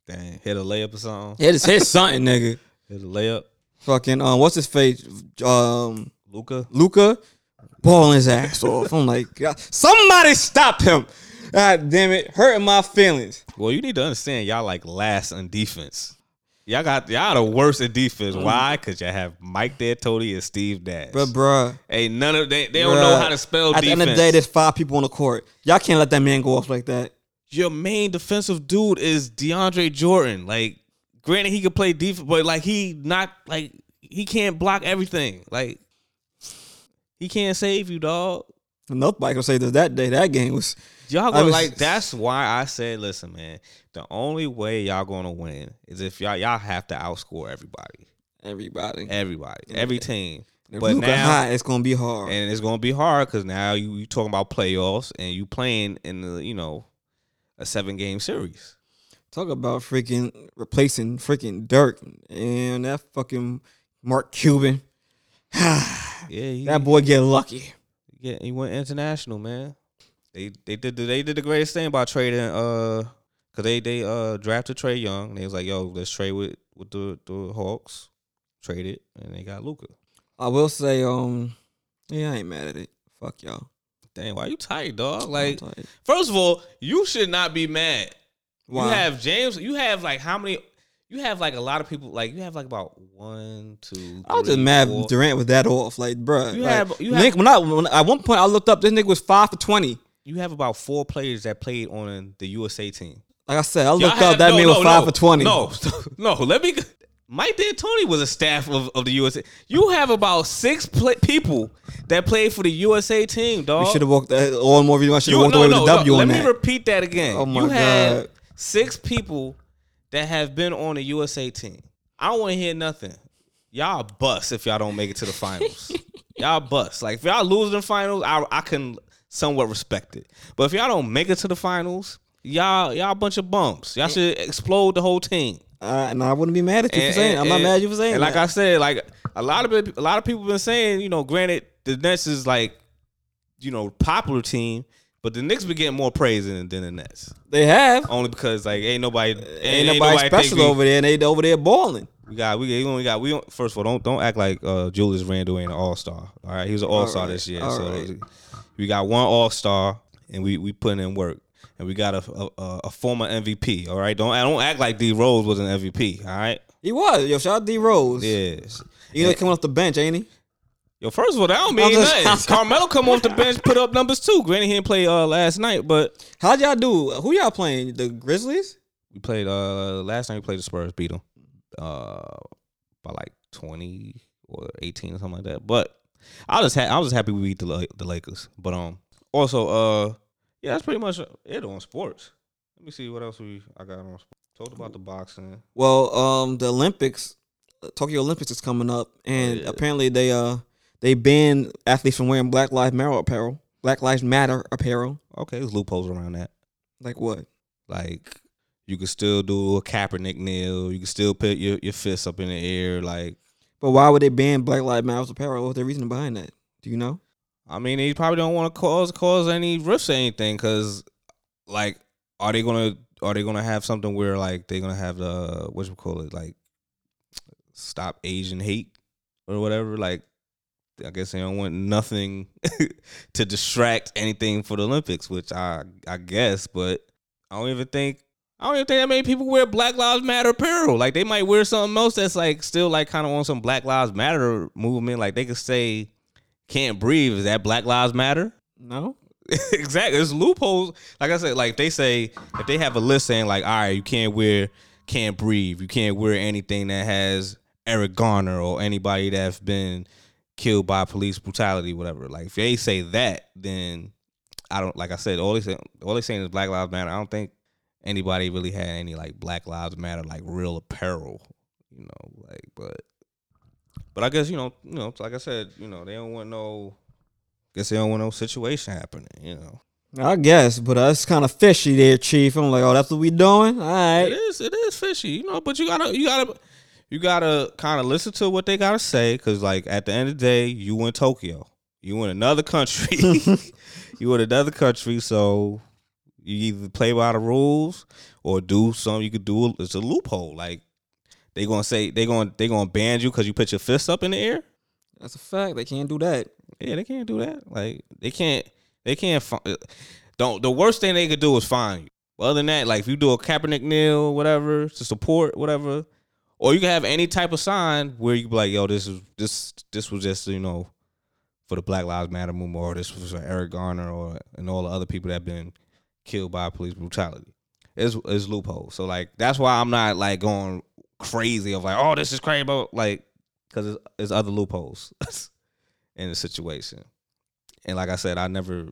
B: Dang, hit a layup or something.
A: Hit, hit something, nigga.
B: Hit a layup.
A: Fucking um, what's his face? Um
B: Luka.
A: Luka balling his ass off. I'm like, God, somebody stop him. God damn it. Hurting my feelings.
B: Well, you need to understand, y'all like last on defense. Y'all got y'all the worst in defense. Mm-hmm. Why? Because y'all have Mike D'Antoni and Steve Nash.
A: But bruh.
B: hey, none of they they don't know how to spell
A: At the end of the day, there's five people on the court. Y'all can't let that man go off like that.
B: Your main defensive dude is DeAndre Jordan. Like, granted, he could play defense, but like he not like he can't block everything. Like, he can't save you, dog.
A: Nobody can say that that day. That game was
B: Y'all gonna
A: was-
B: like that's why I said, listen, man, the only way y'all gonna win is if y'all y'all have to outscore everybody.
A: everybody.
B: Everybody. Every team.
A: If
B: But now
A: hot, it's gonna be hard.
B: and it's gonna be hard because now you you talking about playoffs and you playing in the, you know, a seven game series.
A: Talk about freaking replacing freaking Dirk and that fucking Mark Cuban.
B: Yeah, he,
A: boy get lucky.
B: yeah, he went international, man. They they did the, they did the greatest thing by trading uh cause they they uh drafted Trae Young. and They was like, yo, let's trade with with the the Hawks. Trade it and they got Luka.
A: I will say, um, yeah, I ain't mad at it. Fuck y'all.
B: Dang, why you tight, dog? Like,
A: tight.
B: first of all, you should not be mad.
A: Why?
B: You have James. You have like how many? You have like a lot of people. Like you have like about one, two.
A: I was just mad
B: four.
A: Durant was that off. Like, bruh.
B: You
A: like,
B: have- you
A: Nick,
B: have-
A: when I when, at one point I looked up, this nigga was five for twenty.
B: You have about four players that played on the USA team.
A: Like I said, I looked
B: have-
A: up that
B: no,
A: man
B: no,
A: was five
B: no,
A: for twenty.
B: No, no. Let me Mike D'Antoni was a staff of, of the USA. You have about six pla people that played for the USA team,
A: We
B: dog.
A: should have walked that. All more reason I should have walked
B: no,
A: away with a W on
B: Let
A: that.
B: me repeat that again.
A: Oh my
B: you
A: God.
B: six people that have been on the USA team. I don't want to hear nothing. Y'all bust if y'all don't make it to the finals. y'all bust. Like if y'all lose in the finals, I I can somewhat respected. But if y'all don't make it to the finals, y'all y'all a bunch of bumps. Y'all should explode the whole team.
A: Uh, and I wouldn't be mad at you for saying. I'm not mad at you for saying.
B: And like. I said, like a lot of a lot of people been saying, you know, granted the Nets is like, you know, popular team, but the Knicks been getting more praise than, than the Nets.
A: they have.
B: Only because like ain't nobody ain't,
A: Ain't, nobody
B: think
A: special
B: we,
A: over there. and They over there balling.
B: We got we, we got we don't, first of all don't don't act like uh, Julius Randle ain't an All Star. All right, he was an All Star
A: right,
B: this year.
A: all
B: so
A: right.
B: We got one All Star and we we putting in work. And we got a, a a- former MVP. All right, don't don't act like D Rose was an MVP. All right,
A: He was. Yo, shout out D Rose.
B: yes.
A: You know, coming off the bench, ain't he?
B: Yo, first of all, that don't mean
A: just-
B: nothing. Carmelo come off the bench, put up numbers too. Granted, he didn't play uh, last night, but
A: How'd y'all do? Who y'all playing? The Grizzlies?
B: we played uh last night. We played the Spurs, beat them uh by like twenty or eighteen or something like that. But I was ha- I was happy we beat the the Lakers. But um also uh yeah, that's pretty much it on sports. Let me see what else we I got on. sports. Talked about the boxing.
A: Well, um, the Olympics, uh, Tokyo Olympics is coming up, and
B: Oh, yeah.
A: apparently they uh they banned athletes from wearing Black Lives Matter apparel. Black Lives Matter apparel.
B: Okay, there's loopholes around that.
A: Like what?
B: Like you could still do a Kaepernick kneel. You can still put your, your fists up in the air. Like
A: But why would they ban Black Lives Matter apparel? What's the reason behind that? Do you know?
B: I mean, they probably don't want to cause cause any rifts or anything because, like, are they gonna are they gonna have something where like they're gonna have the what you call it like stop Asian hate or whatever? Like, I guess they don't want nothing to distract anything for the Olympics, which I I guess, but I don't even think. I don't even think that many people wear Black Lives Matter apparel. Like they might wear something else that's like still like kind of on some Black Lives Matter movement. Like they could say can't breathe. Is that Black Lives Matter?
A: No.
B: exactly. There's loopholes. Like I said, like if they say if they have a list saying like, all right, you can't wear can't breathe, you can't wear anything that has Eric Garner or anybody that's been killed by police brutality, whatever. Like if they say that, then I don't like I said, all they say all they saying is Black Lives Matter. I don't think anybody really had any like Black Lives Matter like real apparel, you know, like but but I guess, you know, you know, like I said, you know, they don't want no guess they don't want no situation happening, you know.
A: I guess, but that's kind of fishy there, Chief. I'm like, oh, that's what we doing? All right.
B: It is. It is fishy, you know. But you gotta, you gotta, you gotta kind of listen to what they gotta say, because like at the end of the day, you in Tokyo, you in another country, you in another country, so you either play by the rules or do something. You could do. It's a loophole. Like they gonna say they gonna they gonna ban you because you put your fists up in the air.
A: That's a fact. They can't do that.
B: Yeah, they can't do that. Like they can't. They can't. Fi- don't. The worst thing they could do is fine you. Other than that, like if you do a Kaepernick kneel, whatever, to support, whatever, or you can have any type of sign where you be like, "Yo, this is this this was just you know for the Black Lives Matter movement, or this was for Eric Garner, or and all the other people that have been killed by police brutality." It's it's loopholes. So like that's why I'm not like going crazy of like, "Oh, this is crazy," but like because it's, it's other loopholes in the situation. And like I said, I never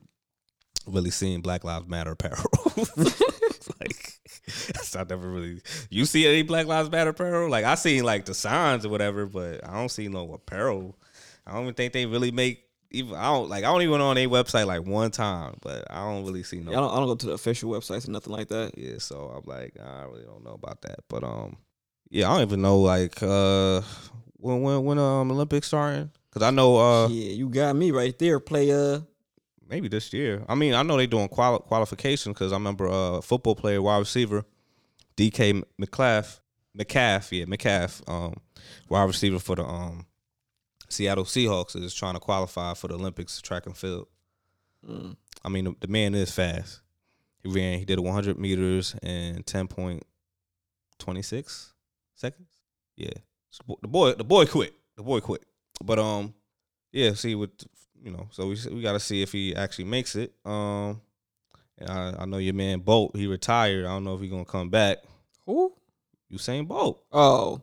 B: really seen Black Lives Matter apparel. like I never really you see any Black Lives Matter apparel? Like I seen like the signs or whatever, but I don't see no apparel. I don't even think they really make even I don't like I don't even on their website like one time, but I don't really see no
A: I don't, I don't go to the official websites or nothing like that.
B: yeah, so I'm like, I really don't know about that. But um yeah, I don't even know like uh when when when um Olympics starting. Cause I know uh
A: yeah, you got me right there, player.
B: maybe this year. I mean, I know they doing quali- qualification because I remember uh football player, wide receiver, DK Metcalf, Metcalf, yeah, Metcalf, um, wide receiver for the um Seattle Seahawks is trying to qualify for the Olympics track and field.
A: Mm.
B: I mean, the, the man is fast. He ran, he did 100 meters in 10.26 seconds. Yeah, So the boy, the boy quit. The boy quit. But um, yeah. See what you know. So we we got to see if he actually makes it. Um, and I I know your man Bolt. He retired. I don't know if he gonna come back.
A: Who?
B: Usain Bolt.
A: Oh,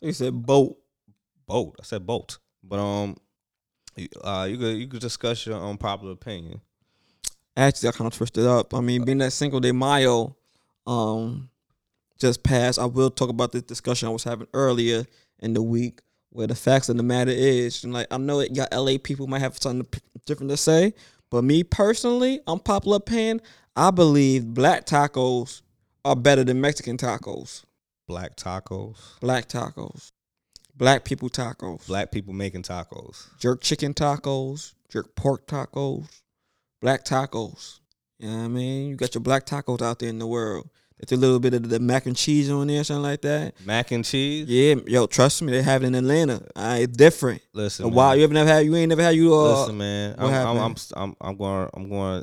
A: You said boat.
B: Bolt. I said bolt. But um, you- uh, you could you could discuss your unpopular opinion.
A: Actually, I kind of twisted up. I mean, being that Cinco de Mayo, um, just passed. I will talk about this discussion I was having earlier in the week, where the facts of the matter is, and like I know that y'all LA people might have something different to say, but me personally, unpopular opinion, I believe black tacos are better than Mexican tacos.
B: Black tacos.
A: Black tacos, black people tacos,
B: Black people making tacos.
A: jerk chicken tacos, jerk pork tacos, black tacos. You know what I mean? You got your black tacos out there in the world. There's a little bit of the mac and cheese on there, something like that.
B: Mac and cheese.
A: Yeah, yo, trust me, they have it in Atlanta. Uh, it's different.
B: Listen. Man.
A: while you ever never had you ain't never had you uh
B: Listen, man. I'm, I'm, I'm. I'm, I'm going. I'm going.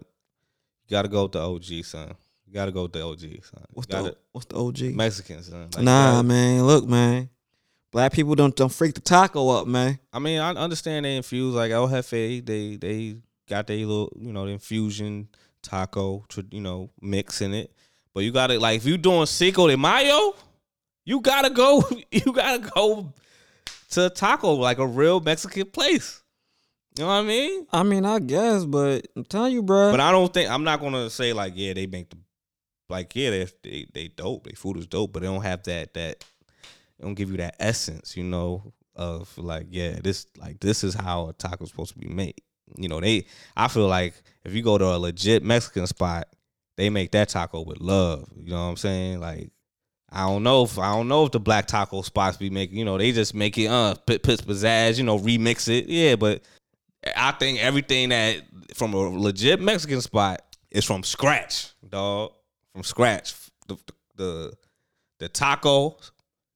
B: You got to go with the OG, son. You got to go with the OG, son.
A: what's
B: You
A: the
B: gotta-
A: what's the OG?
B: Mexican, son. Like,
A: nah,
B: that-
A: man. Look, man. Black people don't don't freak the taco up, man.
B: I mean, I understand they infuse like El Jefe. They they got their little, you know, the infusion taco, you know, mix in it. But you gotta like if you doing Cinco de Mayo, you gotta go. You gotta go to a taco like a real Mexican place. You know what I mean?
A: I mean, I guess, but I'm telling you, bro.
B: But I don't think I'm not gonna say like yeah they make the like yeah they they, they dope. They food is dope, but they don't have that that they don't give you that essence, you know, of like yeah this like this is how a taco's supposed to be made. You know they I feel like if you go to a legit Mexican spot, they make that taco with love. You know what I'm saying? Like I don't know if I don't know if the black taco spots be making you know they just make it uh put, put pizzazz you know remix it yeah but I think everything that from a legit Mexican spot is from scratch, dog. From scratch. The the the, the taco,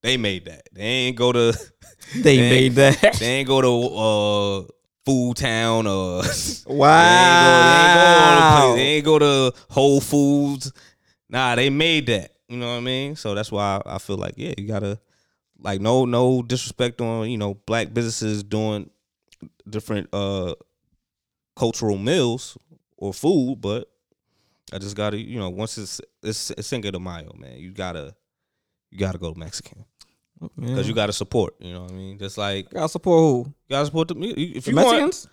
B: they made that. They ain't go to
A: they
B: they
A: made that.
B: they ain't go to uh Food Town or
A: wow.
B: they ain't go, they ain't go, they ain't go to Whole Foods. Nah, they made that. You know what I mean? So that's why I feel like yeah, you gotta like no no disrespect on you know black businesses doing different uh cultural meals or food, but I just gotta you know once it's it's, it's Cinco de Mayo, man, you gotta you gotta go to Mexican because you gotta support. You know what I mean? Just like
A: gotta support who?
B: you gotta support the me if
A: The
B: you want,
A: Mexicans?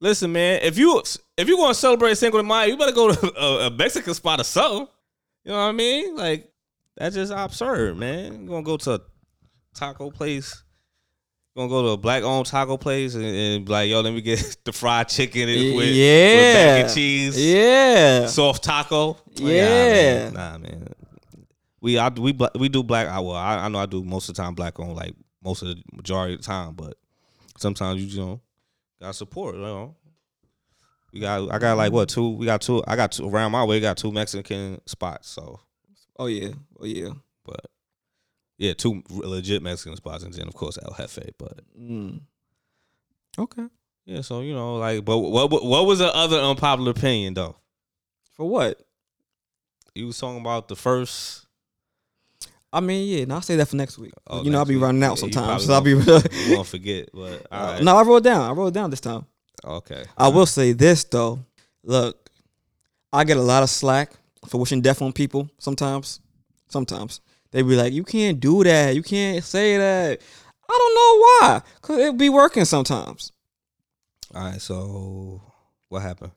B: Listen, man, if you if you want to celebrate Cinco de Mayo, you better go to a, a Mexican spot or something. You know what I mean? Like that's just absurd, man. You gonna go to a taco place? Gonna go to a black owned taco place and, and be like, yo, let me get the fried chicken with, with
A: yeah.
B: mac and cheese,
A: Yeah.
B: soft taco. Like, nah,
A: Yeah.
B: man. Nah, man. We I, we we do black. I well, I, I know I do most of the time black on like most of the majority of the time, but sometimes you you know got support. You know, we got I got like what two? We got two. I got two around my way. Got two Mexican spots. So,
A: Oh yeah. Oh yeah.
B: but yeah, two legit Mexican spots, and then of course El Jefe. But
A: Mm. Okay.
B: yeah, so you know, like, but what what, what was the other unpopular opinion though?
A: For what?
B: You was talking about the first.
A: I mean, yeah. Now I'll say that for next week.
B: Oh,
A: you know, I'll be
B: week.
A: running out
B: you
A: sometimes. So I'll be.
B: You won't forget, but right.
A: No, I wrote down. I wrote down this time.
B: Okay.
A: I will say this though. Look, I get a lot of slack for wishing death on people sometimes. Sometimes. They be like, you can't do that. You can't say that. I don't know why. Cause it be working sometimes.
B: All right. So what happened?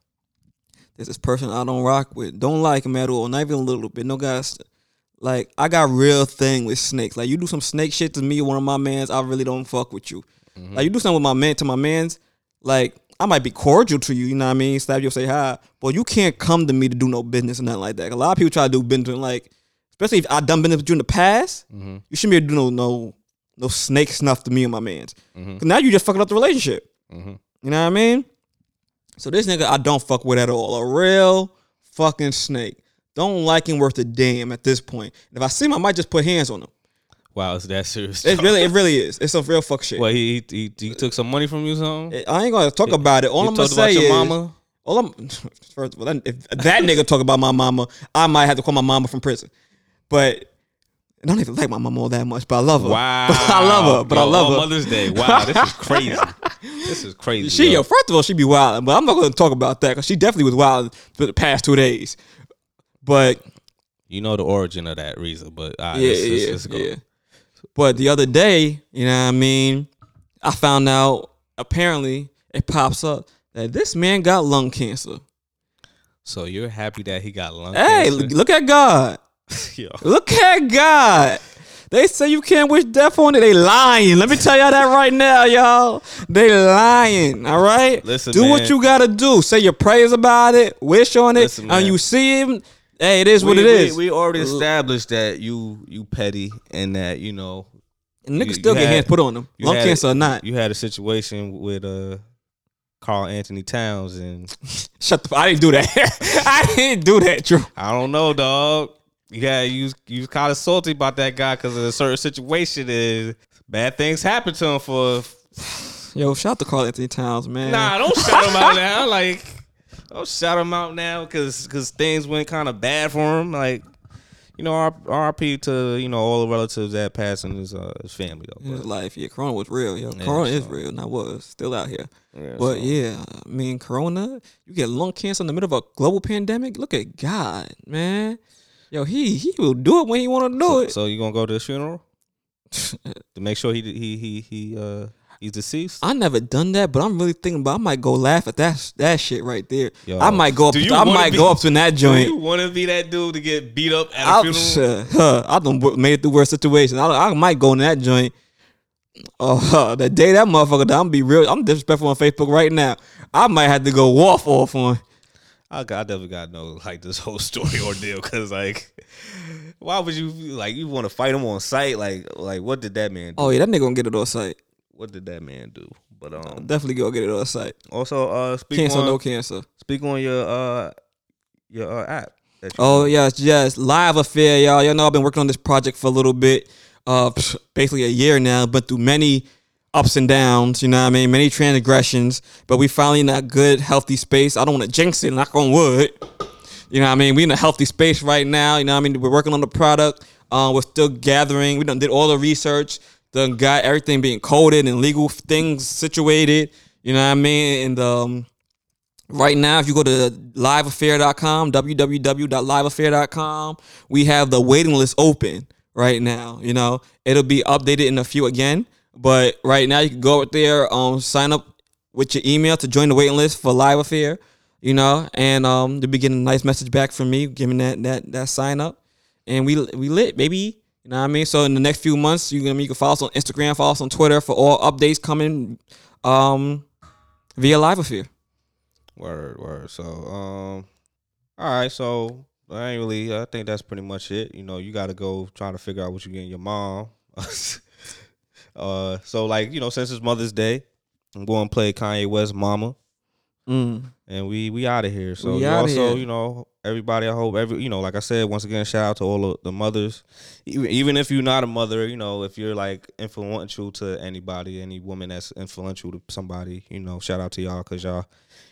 A: There's this person I don't rock with. Don't like him at all. Not even a little bit. No guys like I got real thing with snakes. Like you do some snake shit to me one of my mans, I really don't fuck with you. Like you do something with my man to my mans, like I might be cordial to you, you know what I mean? Stab you, say hi, but you can't come to me to do no business or nothing like that. A lot of people try to do business, like especially if I done business with you in the past,
B: Mm-hmm.
A: you shouldn't be able to do no no no snake snuff to me and my mans.
B: Mhm.
A: 'Cause now you just fucking up the relationship.
B: Mhm.
A: You know what I mean? So this nigga I don't fuck with at all. A real fucking snake. Don't like him worth a damn at this point. If I see him, I might just put hands on him.
B: Wow, is that serious?
A: It really, it really is. It's some real fuck shit.
B: Well, he, he he took some money from you, something.
A: I ain't gonna talk about it. All I'm gonna say
B: your
A: is,
B: mama.
A: all I'm first of all, that- if that nigga talk about my mama, I might have to call my mama from prison. But I don't even like my mama all that much, but I love her.
B: Wow,
A: I love her, but I love her.
B: Mother's Day. Wow, this is crazy. this is crazy.
A: She,
B: yo.
A: yo, first of all, she be wild, but I'm not gonna talk about that because she definitely was wild for the past two days. But
B: You know the origin of that reason, but right,
A: yeah,
B: let's, let's-
A: yeah,
B: let's
A: yeah. But the other day, you know what I mean, I found out apparently it pops up that this man got lung cancer.
B: So you're happy that he got lung
A: Hey,
B: cancer?
A: look at God.
B: Yo.
A: Look at God. They say you can't wish death on it. They lying. Let me tell y'all that right now, y'all. They lying. All right.
B: Listen,
A: do
B: man.
A: what you gotta do. Say your prayers about it. Wish on it.
B: Listen,
A: and
B: man.
A: you see him. Hey, it is what
B: we,
A: it is.
B: We, we already established that you you petty and that you know
A: And niggas
B: you-
A: still
B: you
A: get
B: had-
A: hands put on them.
B: you
A: Lung
B: had-
A: cancer or not.
B: You had a situation with uh Karl-Anthony Towns and
A: Shut the. f- I didn't do that. I didn't do that, Drew.
B: I don't know, dog. Yeah, you you kind of salty about that guy because of a certain situation is bad things happen to him for.
A: Yo, shout out to Karl-Anthony Towns, man.
B: Nah, don't shout him out now. Like, don't shout him out now because because things went kind of bad for him. Like, you know, R- RP to you know all the relatives that passed in his uh, his family though.
A: In his life, yeah, Corona was real, yo.
B: Yeah,
A: Corona is real, and I was still out here.
B: yeah,
A: But
B: so-
A: yeah, I mean, Corona, you get lung cancer in the middle of a global pandemic. Look at God, man. Yo, he he will do it when he want to do
B: So,
A: it.
B: so you gonna go to his funeral to make sure he he he he uh he's deceased?
A: I never done that, but I'm really thinking about. I might go laugh at that that shit right there.
B: Yo,
A: I might go up.
B: you
A: I might
B: be-
A: go up to that joint.
B: you want to be that dude to get beat up at a
A: I,
B: funeral?
A: huh, I done made it through worse situations. I, I might go in that joint. Oh, the day that motherfucker, died, I'm be real. I'm disrespectful on Facebook right now. I might have to go off off on.
B: I, got, I definitely got to know like this whole story ordeal because like, why would you like you want to fight him on sight? Like like what did that man? do?
A: Oh yeah, that nigga gonna get it on site.
B: What did that man do? But um,
A: Definitely go get it on site.
B: also uh, speak
A: Cancer,
B: on
A: no cancer.
B: speak on your uh your uh, app. That
A: Oh yes, yes. Live affair, y'all. Y'all know I've been working on this project for a little bit. Uh, basically a year now. But through many ups and downs, you know what I mean, many transgressions. But we finally in a good, healthy space. I don't want to jinx it. Knock on wood. You know what I mean? We in a healthy space right now. You know what I mean? We're working on the product. Uh, we're still gathering. We done did all the research. Done got everything being coded and legal things situated. You know what I mean? And um, right now, if you go to liveaffair.com, www.liveaffair.com, we have the waiting list open right now. You know, it'll be updated in a few again. But right now, you can go out there, um, sign up with your email to join the waiting list for Live Affair. You know, and um, you'll be getting a nice message back from me, giving that that that sign up, and we we lit, baby. You know what I mean? So in the next few months, you can you can follow us on Instagram, follow us on Twitter for all updates coming um via Live Affair.
B: Word, word. So, um, all right. So, I ain't really. I think that's pretty much it. You know, you got to go trying to figure out what you getting your mom. uh, so like you know, since it's Mother's Day, I'm going to play Kanye West "Mama,"
A: Mm.
B: and we we out of here. So you also,
A: here.
B: you know, everybody. I hope every you know, like I said, once again, shout out to all the mothers. Even even if you're not a mother, you know, if you're like influential to anybody, any woman that's influential to somebody, you know, shout out to y'all because y'all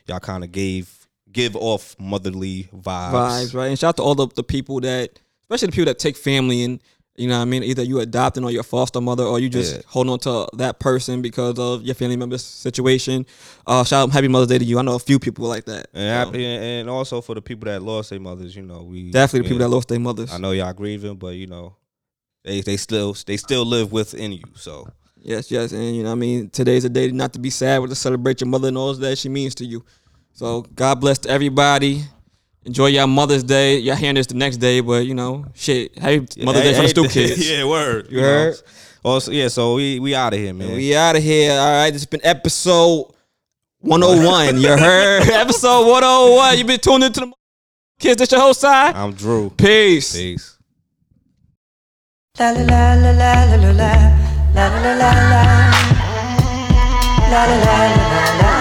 B: y'all kind of gave give off motherly vibes.
A: vibes, right? And shout out to all the, the people that, especially the people that take family and you know what I mean, either you adopting or your foster mother or you just
B: Yeah.
A: holding on to that person because of your family member's situation. Uh, shout out Happy Mother's Day to you. I know a few people like that.
B: And,
A: So,
B: happy, and also for the people that lost their mothers, you know, we
A: definitely the people that lost their mothers.
B: I know y'all grieving, but you know, they they still they still live within you. So
A: Yes, yes, and you know what I mean. Today's a day not to be sad, but to celebrate your mother and all that she means to you. So God bless to everybody. Enjoy your Mother's Day. Y'all hearing this the next day, but you know, shit. Hey, Mother's Day for the
B: Hey,
A: Stu kids.
B: yeah, word.
A: You heard?
B: Know. Also, yeah. So we we out of here, man.
A: We out of here. All right. This has been episode 101. you heard? episode 101. you been tuned into the kids. This your whole side.
B: I'm Drew.
A: Peace.
B: Peace.
C: La la la la la la la la la la la la la La la la la la la la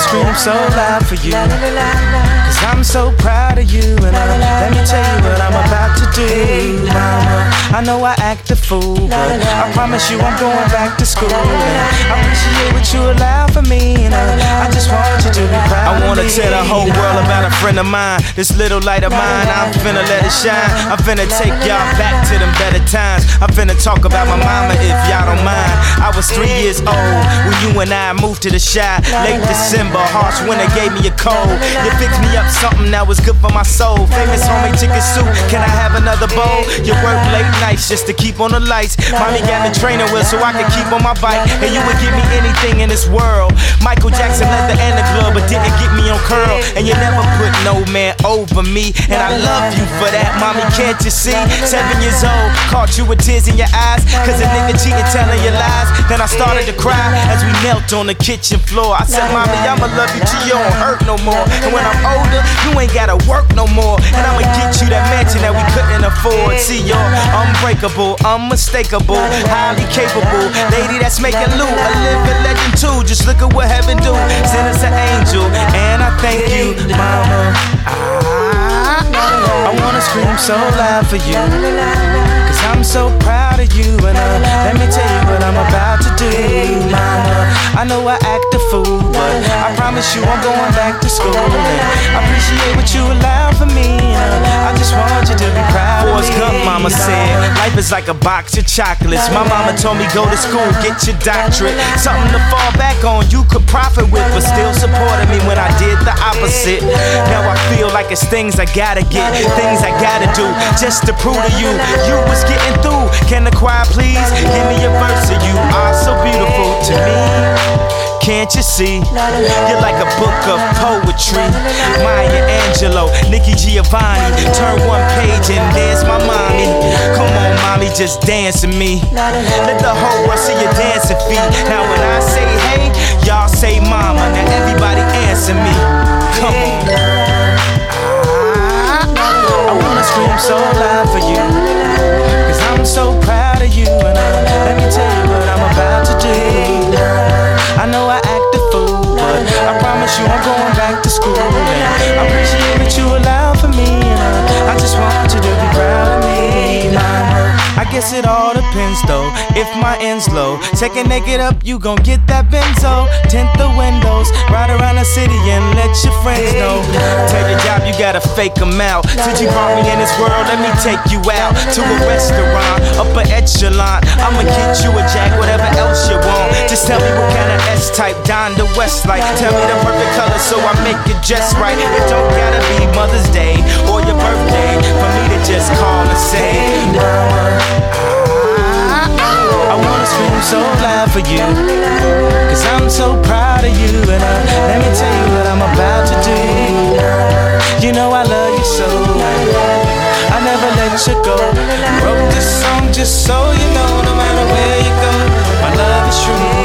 D: scream so loud for you I'm so proud of you And uh, let me tell you what I'm about to do Mama I know I act a fool, but I promise you I'm going back to school. And I appreciate what you allow for me, and uh, I just want you to be proud. I wanna tell the whole world about a friend of mine. This little light of mine, I'm finna let it shine. I'm finna take y'all back to them better times. I'm finna talk about my mama if y'all don't mind. I was three years old when you and I moved to the Chi. Late December, harsh winter gave me a cold. You fixed me up something that was good for my soul. Famous homemade chicken soup, can I have another bowl? You work late nights just to keep on the lights. Mommy got me training wheels so I could keep on my bike. And you would give me anything in this world. Michael Jackson leather and the glove, but didn't get me on curl. And you never put no man over me. And I love you for that, mommy. Can't you see? Seven years old, caught you with tears in your eyes. Cause a nigga cheating, telling you lies. Then I started to cry as we knelt on the kitchen floor. I said, Mommy, I'ma love you till you don't hurt no more. And when I'm older, you ain't gotta work no more. And I'ma get you that mansion that we couldn't afford. See, you're unbreakable, unmistakable, highly capable. Lady that's making loot, a living legend too. Just look at what heaven do. Send us an angel, and I thank you, Mama. I, I wanna scream so loud for you. I'm so proud of you, and uh, let me tell you what I'm about to do, Mama. I know I act a fool, but I promise you I'm going back to school. And I appreciate what you allow for me. Uh, I just want you to be proud of
B: Forrest
D: me.
B: Gump, mama said, life is like a box of chocolates. My mama told me go to school, get your doctorate. Something to fall back on, you could profit with, but still supported me when I did the opposite. Now I feel like it's things I gotta get, things I gotta do, just to prove to you, you was getting through. Can the choir please give me a verse of you? Are so beautiful to me. Can't you see? You're like a book of poetry. Maya Angelou, Nikki Giovanni. Turn one page and there's my mommy. Come on, mommy, just dance with me. Let the whole world see your dancing feet. Now when I say hey, y'all say mama. Now everybody answer me. Come on.
D: I wanna scream so loud for you. So proud of you. And uh, let me tell you what I'm about to do. I know I act a fool, but I promise you I'm going back to school. And I appreciate guess it all depends though. If my end's low, second naked up, you gon' get that benzo. Tint the windows, ride around the city and let your friends know. Tell your job you gotta fake 'em out. Since you brought me in this world, let me take you out to a restaurant, upper echelon. I'ma get you a Jag, whatever else you want. Just tell me what kind of S type, Donda West like. Tell me the perfect color so I make it just right. It don't gotta be Mother's Day or your birthday for me to just call and say. I wanna so loud for you. Cause I'm so proud of you. And uh, let me tell you what I'm about to do. You know I love you so. I never let you go. Wrote this song just so you know, no matter where you go, my love is true.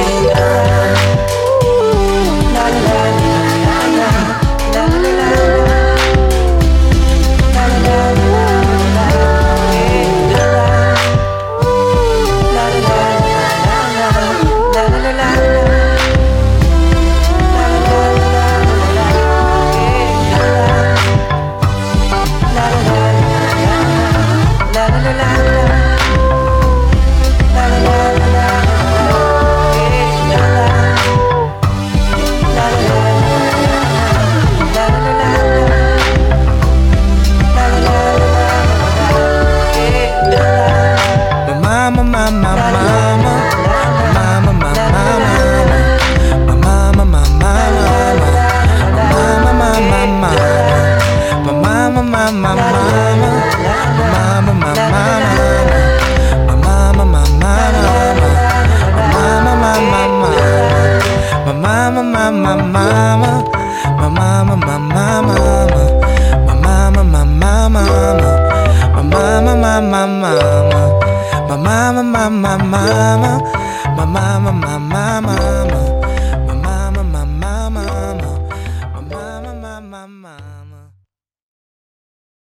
D: my mama, my mama, my mama.